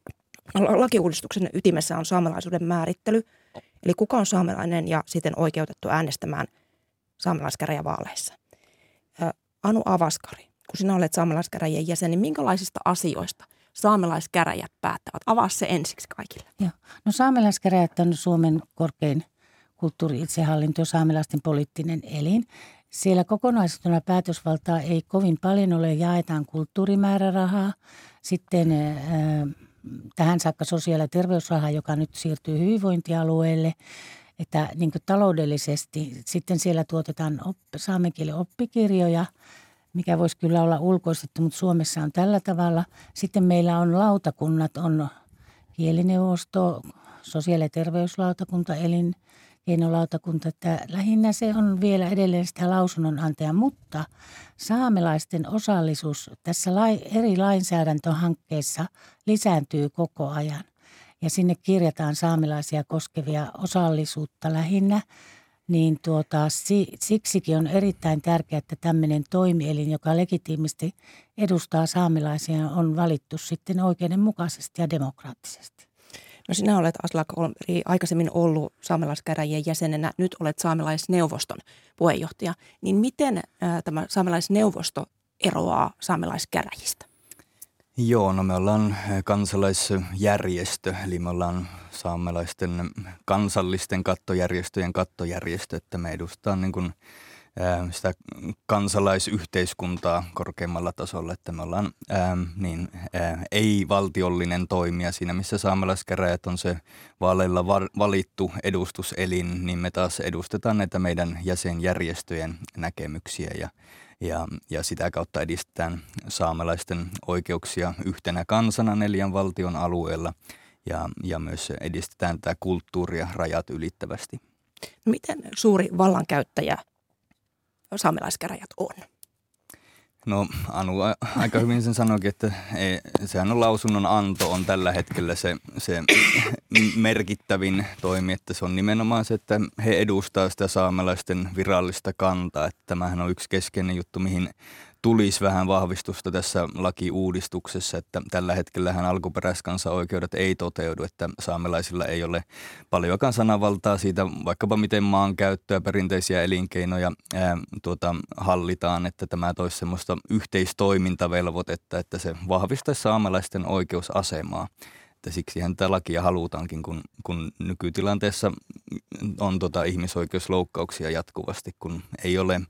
Speaker 2: lakiuudistuksen ytimessä on saamelaisuuden määrittely, eli kuka on saamelainen ja sitten oikeutettu äänestämään saamelaiskäräjävaaleissa. Anu Avaskari, kun sinä olet saamelaiskäräjien jäsen, niin minkälaisista asioista saamelaiskäräjät päättävät? Avaa se ensiksi kaikille.
Speaker 6: Joo. No saamelaiskäräjät on Suomen korkein kulttuuri-itsehallinto saamelaisten poliittinen elin. Siellä kokonaisuutena päätösvaltaa ei kovin paljon ole, jaetaan kulttuurimäärärahaa. Sitten äh, tähän saakka sosiaali- ja terveysrahaa, joka nyt siirtyy hyvinvointialueelle. Että niin taloudellisesti sitten siellä tuotetaan op, saamen oppikirjoja – mikä voisi kyllä olla ulkoistettu, mutta Suomessa on tällä tavalla. Sitten meillä on lautakunnat, on kielineuvosto, sosiaali- ja terveyslautakunta, elinkeinolautakunta, että lähinnä se on vielä edelleen sitä lausunnonantaja, mutta saamelaisten osallisuus tässä eri lainsäädäntöhankkeissa lisääntyy koko ajan. Ja sinne kirjataan saamelaisia koskevia osallisuutta lähinnä – niin tuota, siksikin on erittäin tärkeää, että tämmöinen toimielin, joka legitiimisti edustaa saamelaisia, on valittu sitten oikeudenmukaisesti ja demokraattisesti.
Speaker 2: No sinä olet Aslak aikaisemmin ollut saamelaiskäräjien jäsenenä, nyt olet saamelaisneuvoston puheenjohtaja. Niin miten ää, tämä saamelaisneuvosto eroaa saamelaiskäräjistä?
Speaker 7: Joo, no me ollaan kansalaisjärjestö, eli me ollaan saamelaisten kansallisten kattojärjestöjen kattojärjestö, että me edustaa niin kuin, ää, sitä kansalaisyhteiskuntaa korkeammalla tasolla, että me ollaan ää, niin, ää, ei-valtiollinen toimija. Siinä, missä saamelaiskäräjät on se vaaleilla valittu edustuselin, niin me taas edustetaan näitä meidän jäsenjärjestöjen näkemyksiä ja ja, ja sitä kautta edistetään saamelaisten oikeuksia yhtenä kansana neljän valtion alueella ja, ja myös edistetään tätä kulttuuria rajat ylittävästi.
Speaker 2: Miten suuri vallankäyttäjä saamelaiskäräjät on?
Speaker 7: No Anu aika hyvin sen sanoikin, että ei, sehän on lausunnon anto on tällä hetkellä se, se merkittävin toimi, että se on nimenomaan se, että he edustaa sitä saamelaisten virallista kantaa. Että tämähän on yksi keskeinen juttu, mihin tulisi vähän vahvistusta tässä lakiuudistuksessa, että tällä hetkellähän alkuperäiskansan oikeudet ei toteudu, että saamelaisilla ei ole paljonkaan sananvaltaa siitä vaikkapa miten maankäyttöä, perinteisiä elinkeinoja ää, tuota, hallitaan, että tämä toisi semmoista yhteistoimintavelvoitetta, että se vahvistaisi saamelaisten oikeusasemaa. Että siksihän tätä lakia halutaankin, kun, kun nykytilanteessa on tota ihmisoikeusloukkauksia jatkuvasti, kun ei ole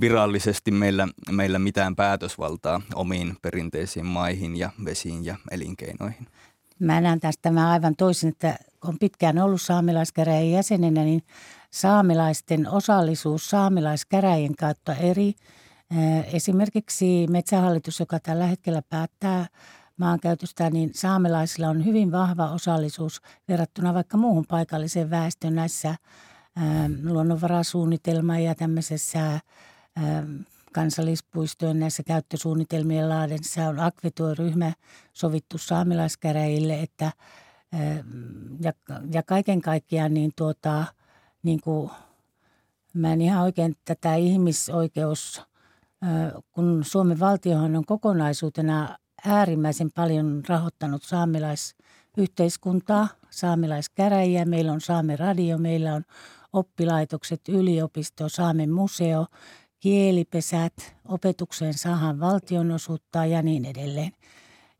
Speaker 7: virallisesti meillä, meillä mitään päätösvaltaa omiin perinteisiin maihin ja vesiin ja elinkeinoihin.
Speaker 6: Mä näen tästä tämä aivan toisin, että on pitkään ollut saamelaiskäräjien jäsenenä, niin saamelaisten osallisuus saamelaiskäräjien kautta eri. Esimerkiksi Metsähallitus, joka tällä hetkellä päättää maankäytöstä, niin saamelaisilla on hyvin vahva osallisuus verrattuna vaikka muuhun paikalliseen väestöön näissä luonnonvarasuunnitelma ja tämmöisessä Ähm, kansallispuistojen näissä käyttösuunnitelmien laadessa on akvituoryhmä sovittu saamelaiskäräjille, että ähm, ja, ja kaiken kaikkiaan niin tuota, niin kuin, mä en ihan oikein tätä ihmisoikeus, äh, kun Suomen valtiohan on kokonaisuutena äärimmäisen paljon rahoittanut saamelaisyhteiskuntaa, saamelaiskäräjiä, meillä on Saamen radio, meillä on oppilaitokset, yliopisto, Saamen museo – kielipesät, opetukseen saadaan valtionosuutta ja niin edelleen.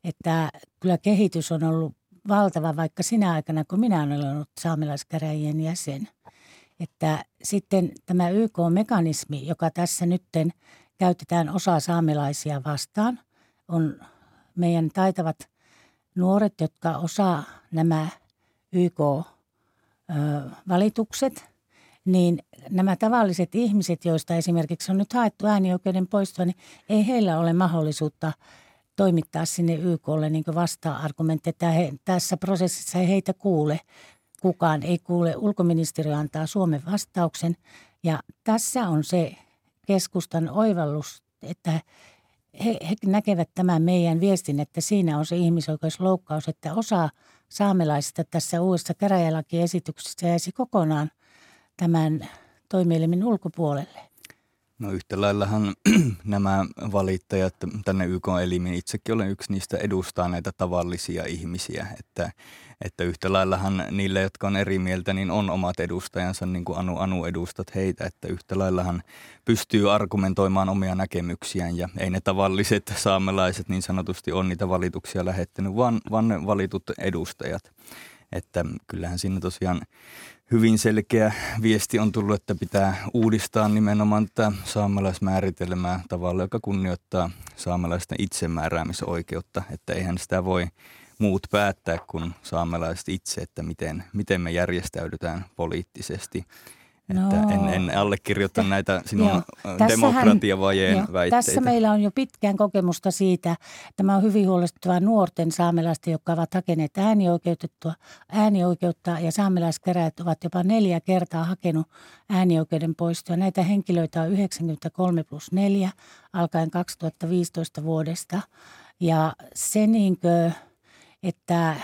Speaker 6: Että kyllä kehitys on ollut valtava vaikka sinä aikana, kun minä olen ollut saamelaiskäräjien jäsen. Että sitten tämä YK-mekanismi, joka tässä nytten käytetään osaa saamelaisia vastaan, on meidän taitavat nuoret, jotka osaa nämä YK-valitukset – niin nämä tavalliset ihmiset, joista esimerkiksi on nyt haettu äänioikeuden poistoa, niin ei heillä ole mahdollisuutta toimittaa sinne YKlle niin he, tässä prosessissa ei heitä kuule. Kukaan ei kuule. Ulkoministeriö antaa Suomen vastauksen ja tässä on se keskustan oivallus, että he, he näkevät tämän meidän viestin, että siinä on se ihmisoikeusloukkaus, että osa saamelaisista tässä uudessa käräjälakiesityksessä jäisi kokonaan – tämän toimielimen ulkopuolelle?
Speaker 7: No yhtä laillahan nämä valittajat tänne YK-elimiin, itsekin olen yksi niistä edustaa näitä tavallisia ihmisiä, että, että yhtä laillahan niille, jotka on eri mieltä, niin on omat edustajansa, niin kuin Anu, Anu edustat heitä, että yhtä laillahan pystyy argumentoimaan omia näkemyksiään ja ei ne tavalliset saamelaiset niin sanotusti on niitä valituksia lähettänyt, vaan, vaan ne valitut edustajat. Että kyllähän siinä tosiaan hyvin selkeä viesti on tullut, että pitää uudistaa nimenomaan tätä saamelaismääritelmää tavalla, joka kunnioittaa saamelaisten itsemääräämisoikeutta, että eihän sitä voi muut päättää kuin saamelaiset itse, että miten, miten me järjestäydytään poliittisesti. No, että en, en allekirjoita näitä sinun joo, demokratiavajeen joo, väitteitä.
Speaker 6: Tässä meillä on jo pitkään kokemusta siitä. Tämä on hyvin huolestuttavaa nuorten saamelaisten, jotka ovat hakeneet äänioikeutettua, äänioikeutta ja saamelaiskäräjät ovat jopa neljä kertaa hakenut äänioikeuden poistoa. Näitä henkilöitä on 93 plus 4 alkaen 2015 vuodesta. Ja se niinkö, että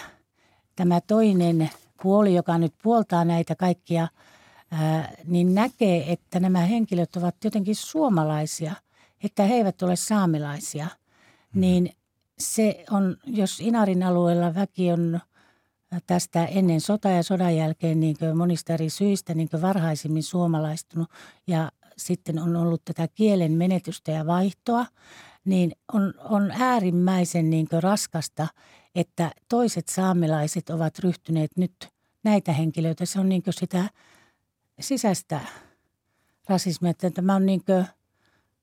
Speaker 6: tämä toinen puoli, joka nyt puoltaa näitä kaikkia – niin näkee, että nämä henkilöt ovat jotenkin suomalaisia, että he eivät ole saamelaisia, mm. niin se on, jos Inarin alueella väki on tästä ennen sota ja sodan jälkeen niin monista eri syistä niin varhaisimmin suomalaistunut ja sitten on ollut tätä kielen menetystä ja vaihtoa, niin on, on äärimmäisen niin raskasta, että toiset saamelaiset ovat ryhtyneet nyt näitä henkilöitä. Se on niin sitä sisäistä rasismia. Että tämä on niin kuin,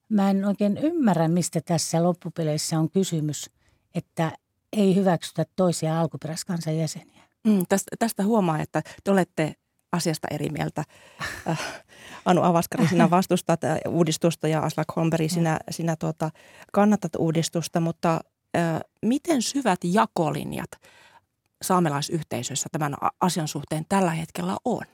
Speaker 6: mä en oikein ymmärrä, mistä tässä loppupeleissä on kysymys, että ei hyväksytä toisia alkuperäiskansan jäseniä.
Speaker 2: Mm, tästä, tästä huomaa, että te olette asiasta eri mieltä. Äh, anu Avaskari, sinä vastustat äh, uudistusta ja Aslak Holmberg, sinä, sinä tuota, kannatat uudistusta, mutta äh, miten syvät jakolinjat saamelaisyhteisöissä tämän asian suhteen tällä hetkellä on?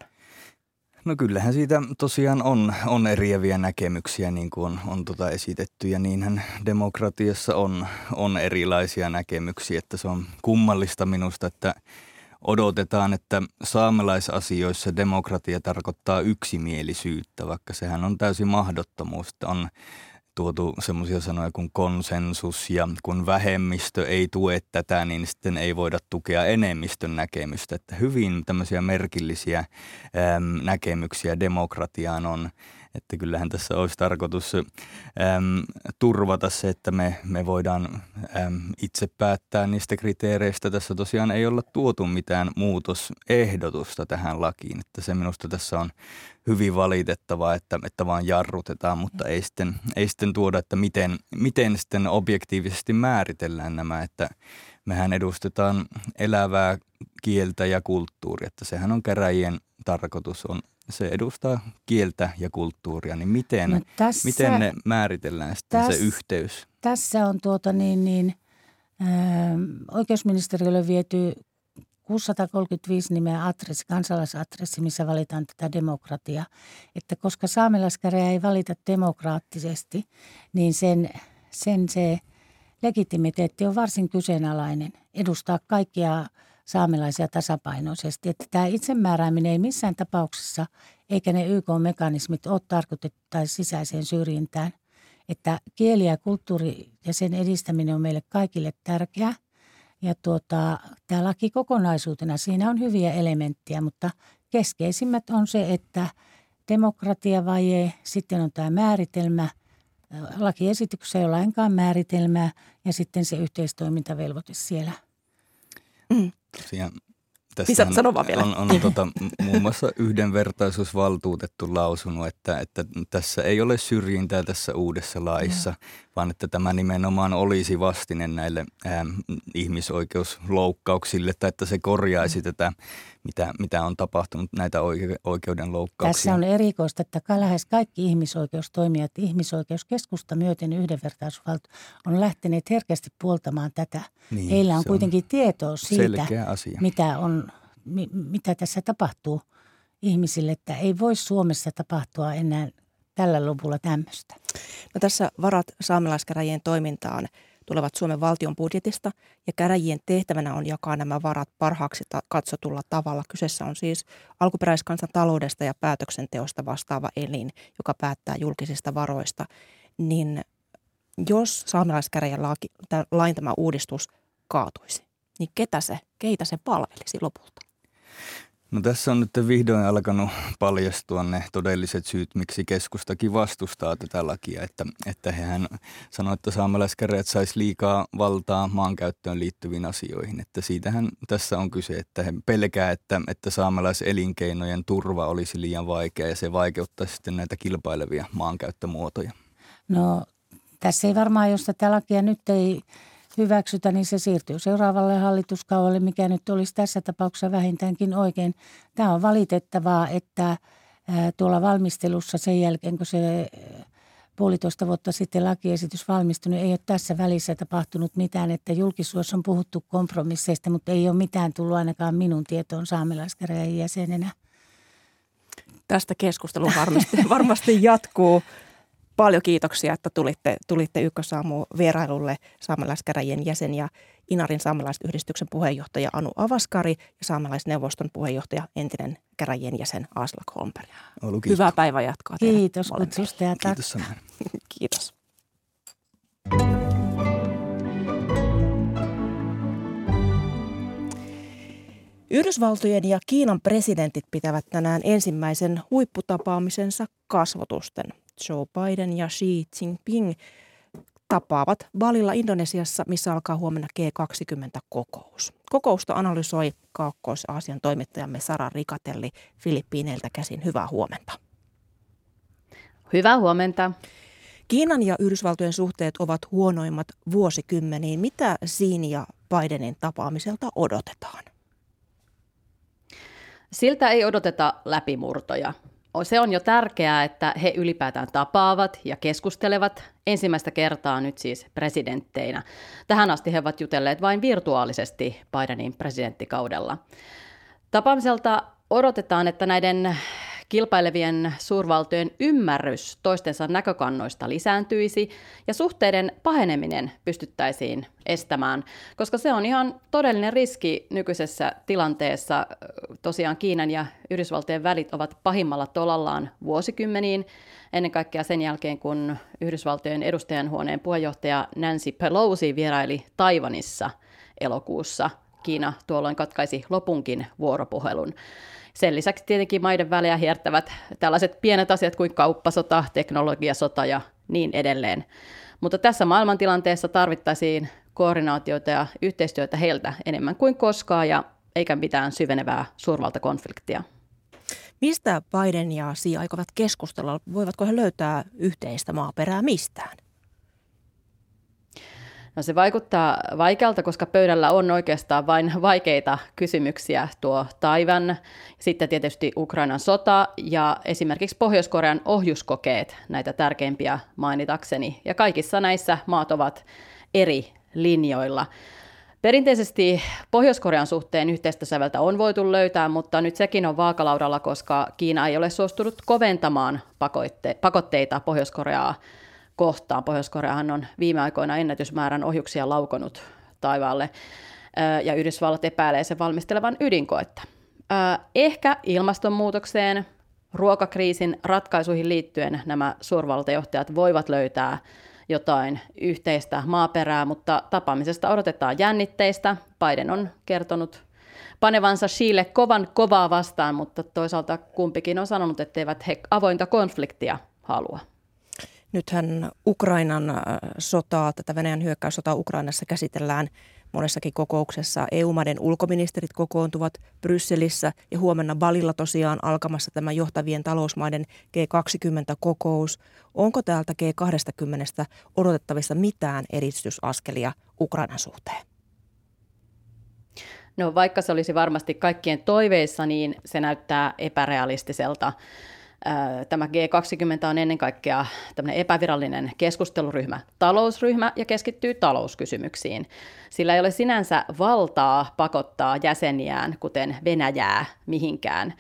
Speaker 7: No kyllähän siitä tosiaan on, on eriäviä näkemyksiä, niin kuin on, on tota esitetty, ja niinhän demokratiassa on, on erilaisia näkemyksiä, että se on kummallista minusta, että odotetaan, että saamelaisasioissa demokratia tarkoittaa yksimielisyyttä, vaikka sehän on täysin mahdottomuus. On tuotu semmoisia sanoja kuin konsensus ja kun vähemmistö ei tue tätä, niin sitten ei voida tukea enemmistön näkemystä. Että hyvin tämmöisiä merkillisiä äm, näkemyksiä demokratiaan on. Että kyllähän tässä olisi tarkoitus äm, turvata se, että me, me voidaan äm, itse päättää niistä kriteereistä. Tässä tosiaan ei olla tuotu mitään muutosehdotusta tähän lakiin. Että se minusta tässä on hyvin valitettavaa, että, että vaan jarrutetaan, mutta ei sitten, ei sitten tuoda, että miten, miten sitten objektiivisesti määritellään nämä, että mehän edustetaan elävää kieltä ja kulttuuria, että sehän on käräjien tarkoitus on se edustaa kieltä ja kulttuuria, niin miten, no tässä, miten ne määritellään sitten tässä, se yhteys?
Speaker 6: Tässä on tuota niin, niin äh, oikeusministeriölle viety 635 nimeä adressi, kansalaisadressi, missä valitaan tätä demokratiaa. Että koska saamelaiskäräjä ei valita demokraattisesti, niin sen, sen se legitimiteetti on varsin kyseenalainen. Edustaa kaikkia saamelaisia tasapainoisesti. Että tämä itsemäärääminen ei missään tapauksessa, eikä ne YK-mekanismit ole tarkoitettu tai sisäiseen syrjintään. Että kieli ja kulttuuri ja sen edistäminen on meille kaikille tärkeää. Ja tuota, tämä laki kokonaisuutena, siinä on hyviä elementtejä, mutta keskeisimmät on se, että demokratiavaje, sitten on tämä määritelmä, lakiesityksessä ei ole lainkaan määritelmää ja sitten se yhteistoimintavelvoite siellä.
Speaker 7: Mm.
Speaker 2: Tästä sano vaan vielä.
Speaker 7: On, on tota, muun muassa yhdenvertaisuusvaltuutettu lausunut, että, että tässä ei ole syrjintää tässä uudessa laissa, ja. vaan että tämä nimenomaan olisi vastine näille ää, ihmisoikeusloukkauksille, tai että se korjaisi mm. tätä, mitä, mitä on tapahtunut, näitä oike, oikeudenloukkauksia.
Speaker 6: Tässä on erikoista, että lähes kaikki ihmisoikeustoimijat, ihmisoikeuskeskusta myöten yhdenvertaisuusvaltu on lähteneet herkästi puoltamaan tätä. Niin, Heillä on kuitenkin on tietoa siitä, mitä on mi, mitä tässä tapahtuu ihmisille, että ei voi Suomessa tapahtua enää tällä luvulla tämmöistä.
Speaker 2: No tässä varat saamelaiskäräjien toimintaan tulevat Suomen valtion budjetista ja käräjien tehtävänä on jakaa nämä varat parhaaksi ta- katsotulla tavalla. Kyseessä on siis alkuperäiskansan taloudesta ja päätöksenteosta vastaava elin, joka päättää julkisista varoista. Niin jos saamelaiskäräjien lain tämä uudistus kaatuisi, niin ketä se, keitä se palvelisi lopulta?
Speaker 7: No tässä on nyt vihdoin alkanut paljastua ne todelliset syyt, miksi keskustakin vastustaa tätä lakia. Että, että hehän sanoivat, että saamelaiskäräjät saisi liikaa valtaa maankäyttöön liittyviin asioihin. Että siitähän tässä on kyse, että he pelkää, että, että saamelaiselinkeinojen turva olisi liian vaikea ja se vaikeuttaa sitten näitä kilpailevia maankäyttömuotoja.
Speaker 6: No tässä ei varmaan, jos tätä lakia nyt ei hyväksytä, niin se siirtyy seuraavalle hallituskaudelle, mikä nyt olisi tässä tapauksessa vähintäänkin oikein. Tämä on valitettavaa, että tuolla valmistelussa sen jälkeen, kun se puolitoista vuotta sitten lakiesitys valmistunut, ei ole tässä välissä tapahtunut mitään, että julkisuudessa on puhuttu kompromisseista, mutta ei ole mitään tullut ainakaan minun tietoon saamelaiskäräjän jäsenenä.
Speaker 2: Tästä keskustelu varmasti, varmasti jatkuu. Paljon kiitoksia, että tulitte, tulitte Ykkösaamu vierailulle saamelaiskäräjien jäsen ja Inarin saamelaisyhdistyksen puheenjohtaja Anu Avaskari ja saamelaisneuvoston puheenjohtaja entinen käräjien jäsen Aslak Holmberg. Hyvää päivänjatkoa
Speaker 6: teille Kiitos kutsusta ja
Speaker 7: Kiitos
Speaker 2: Kiitos. Yhdysvaltojen ja Kiinan presidentit pitävät tänään ensimmäisen huipputapaamisensa kasvotusten – Joe Biden ja Xi Jinping tapaavat Balilla Indonesiassa, missä alkaa huomenna G20-kokous. Kokousta analysoi Kaakkois-Aasian toimittajamme Sara Rikatelli Filippiineiltä käsin. Hyvää huomenta.
Speaker 8: Hyvää huomenta.
Speaker 2: Kiinan ja Yhdysvaltojen suhteet ovat huonoimmat vuosikymmeniin. Mitä Siin ja Bidenin tapaamiselta odotetaan?
Speaker 8: Siltä ei odoteta läpimurtoja se on jo tärkeää, että he ylipäätään tapaavat ja keskustelevat ensimmäistä kertaa nyt siis presidentteinä. Tähän asti he ovat jutelleet vain virtuaalisesti Bidenin presidenttikaudella. Tapaamiselta odotetaan, että näiden kilpailevien suurvaltojen ymmärrys toistensa näkökannoista lisääntyisi ja suhteiden paheneminen pystyttäisiin estämään, koska se on ihan todellinen riski nykyisessä tilanteessa. Tosiaan Kiinan ja Yhdysvaltojen välit ovat pahimmalla tolallaan vuosikymmeniin, ennen kaikkea sen jälkeen, kun Yhdysvaltojen edustajanhuoneen puheenjohtaja Nancy Pelosi vieraili Taivanissa elokuussa. Kiina tuolloin katkaisi lopunkin vuoropuhelun. Sen lisäksi tietenkin maiden välejä hiertävät tällaiset pienet asiat kuin kauppasota, teknologiasota ja niin edelleen. Mutta tässä maailmantilanteessa tarvittaisiin koordinaatiota ja yhteistyötä heiltä enemmän kuin koskaan ja eikä mitään syvenevää suurvaltakonfliktia.
Speaker 2: Mistä Biden ja Xi aikovat keskustella? Voivatko he löytää yhteistä maaperää mistään?
Speaker 8: No se vaikuttaa vaikealta, koska pöydällä on oikeastaan vain vaikeita kysymyksiä tuo Taivan, sitten tietysti Ukrainan sota ja esimerkiksi Pohjois-Korean ohjuskokeet, näitä tärkeimpiä mainitakseni. Ja kaikissa näissä maat ovat eri linjoilla. Perinteisesti Pohjois-Korean suhteen yhteistä säveltä on voitu löytää, mutta nyt sekin on vaakalaudalla, koska Kiina ei ole suostunut koventamaan pakotteita Pohjois-Koreaa kohtaan. Pohjois-Koreahan on viime aikoina ennätysmäärän ohjuksia laukonut taivaalle ja Yhdysvallat epäilee sen valmistelevan ydinkoetta. Ehkä ilmastonmuutokseen, ruokakriisin ratkaisuihin liittyen nämä suurvaltajohtajat voivat löytää jotain yhteistä maaperää, mutta tapaamisesta odotetaan jännitteistä. Biden on kertonut panevansa Chile kovan kovaa vastaan, mutta toisaalta kumpikin on sanonut, etteivät he avointa konfliktia halua.
Speaker 2: Nythän Ukrainan äh, sotaa, tätä Venäjän hyökkäyssotaa Ukrainassa käsitellään monessakin kokouksessa. EU-maiden ulkoministerit kokoontuvat Brysselissä ja huomenna Balilla tosiaan alkamassa tämä johtavien talousmaiden G20-kokous. Onko täältä G20 odotettavissa mitään edistysaskelia Ukrainan suhteen?
Speaker 8: No vaikka se olisi varmasti kaikkien toiveissa, niin se näyttää epärealistiselta. Tämä G20 on ennen kaikkea tämmöinen epävirallinen keskusteluryhmä, talousryhmä ja keskittyy talouskysymyksiin. Sillä ei ole sinänsä valtaa pakottaa jäseniään, kuten Venäjää, mihinkään.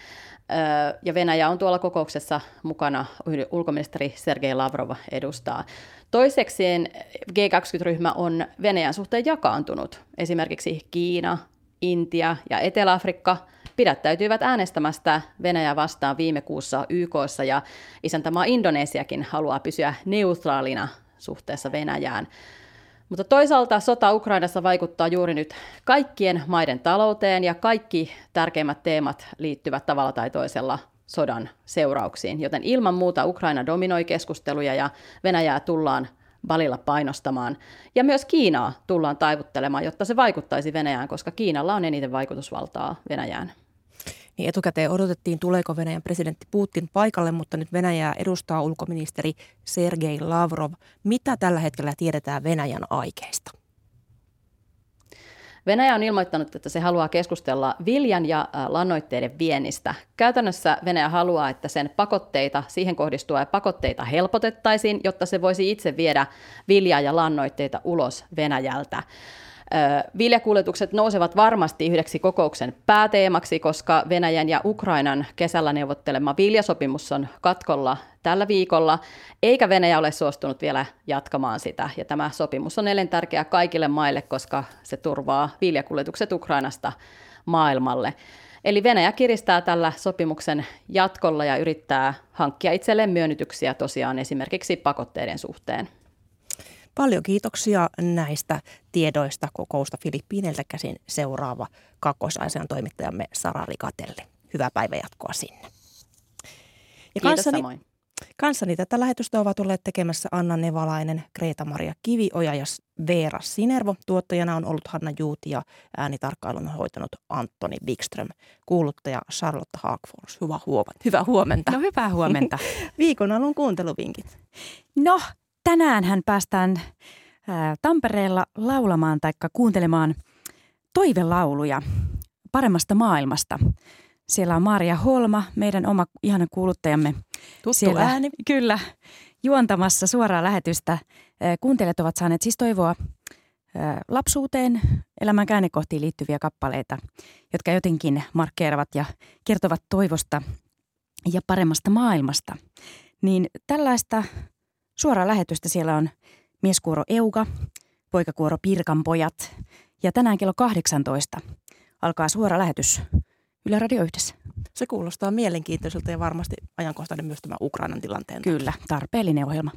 Speaker 8: Ja Venäjä on tuolla kokouksessa mukana, ulkoministeri Sergei Lavrov edustaa. Toisekseen G20-ryhmä on Venäjän suhteen jakaantunut. Esimerkiksi Kiina, Intia ja Etelä-Afrikka – pidättäytyivät äänestämästä Venäjä vastaan viime kuussa YKssa ja isäntämaa Indonesiakin haluaa pysyä neutraalina suhteessa Venäjään. Mutta toisaalta sota Ukrainassa vaikuttaa juuri nyt kaikkien maiden talouteen ja kaikki tärkeimmät teemat liittyvät tavalla tai toisella sodan seurauksiin, joten ilman muuta Ukraina dominoi keskusteluja ja Venäjää tullaan Balilla painostamaan. Ja myös Kiinaa tullaan taivuttelemaan, jotta se vaikuttaisi Venäjään, koska Kiinalla on eniten vaikutusvaltaa Venäjään.
Speaker 2: Niin etukäteen odotettiin, tuleeko Venäjän presidentti Putin paikalle, mutta nyt Venäjää edustaa ulkoministeri Sergei Lavrov. Mitä tällä hetkellä tiedetään Venäjän aikeista?
Speaker 8: Venäjä on ilmoittanut, että se haluaa keskustella viljan ja lannoitteiden viennistä. Käytännössä Venäjä haluaa, että sen pakotteita, siihen kohdistua pakotteita helpotettaisiin, jotta se voisi itse viedä viljaa ja lannoitteita ulos Venäjältä. Viljakuljetukset nousevat varmasti yhdeksi kokouksen pääteemaksi, koska Venäjän ja Ukrainan kesällä neuvottelema viljasopimus on katkolla tällä viikolla, eikä Venäjä ole suostunut vielä jatkamaan sitä. Ja tämä sopimus on elintärkeä kaikille maille, koska se turvaa viljakuljetukset Ukrainasta maailmalle. Eli Venäjä kiristää tällä sopimuksen jatkolla ja yrittää hankkia itselleen myönnytyksiä tosiaan esimerkiksi pakotteiden suhteen.
Speaker 2: Paljon kiitoksia näistä tiedoista kokousta Filippiineiltä käsin seuraava kakkoisasian toimittajamme Sara Rikatelli. Hyvää päivänjatkoa sinne.
Speaker 8: Ja Kiitos kanssani, samoin.
Speaker 2: Kanssani tätä lähetystä ovat olleet tekemässä Anna Nevalainen, Kreeta-Maria Kivioja ja Veera Sinervo. Tuottajana on ollut Hanna Juuti ja äänitarkkailun on hoitanut Antoni Wikström. Kuuluttaja Charlotte Haakfors. Hyvää huomenta. Hyvää huomenta.
Speaker 9: No hyvää huomenta.
Speaker 2: Viikon alun kuunteluvinkit.
Speaker 9: No tänään hän päästään Tampereella laulamaan tai kuuntelemaan toivelauluja paremmasta maailmasta. Siellä on Maria Holma, meidän oma ihana kuuluttajamme.
Speaker 2: Tuttu
Speaker 9: siellä,
Speaker 2: ääni.
Speaker 9: Kyllä, juontamassa suoraa lähetystä. Kuuntelijat ovat saaneet siis toivoa lapsuuteen, elämän käännekohtiin liittyviä kappaleita, jotka jotenkin markkeeravat ja kertovat toivosta ja paremmasta maailmasta. Niin tällaista suoraa lähetystä siellä on mieskuoro Euga, poikakuoro Pirkanpojat ja tänään kello 18 alkaa suora lähetys Yle Radio Yhdessä.
Speaker 2: Se kuulostaa mielenkiintoiselta ja varmasti ajankohtainen myös tämä Ukrainan tilanteen.
Speaker 9: Kyllä, tarpeellinen ohjelma.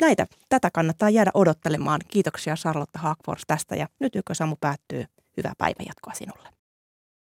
Speaker 2: Näitä, tätä kannattaa jäädä odottelemaan. Kiitoksia Charlotte Haakfors tästä ja nyt Ykkösamu päättyy. Hyvää päivänjatkoa sinulle.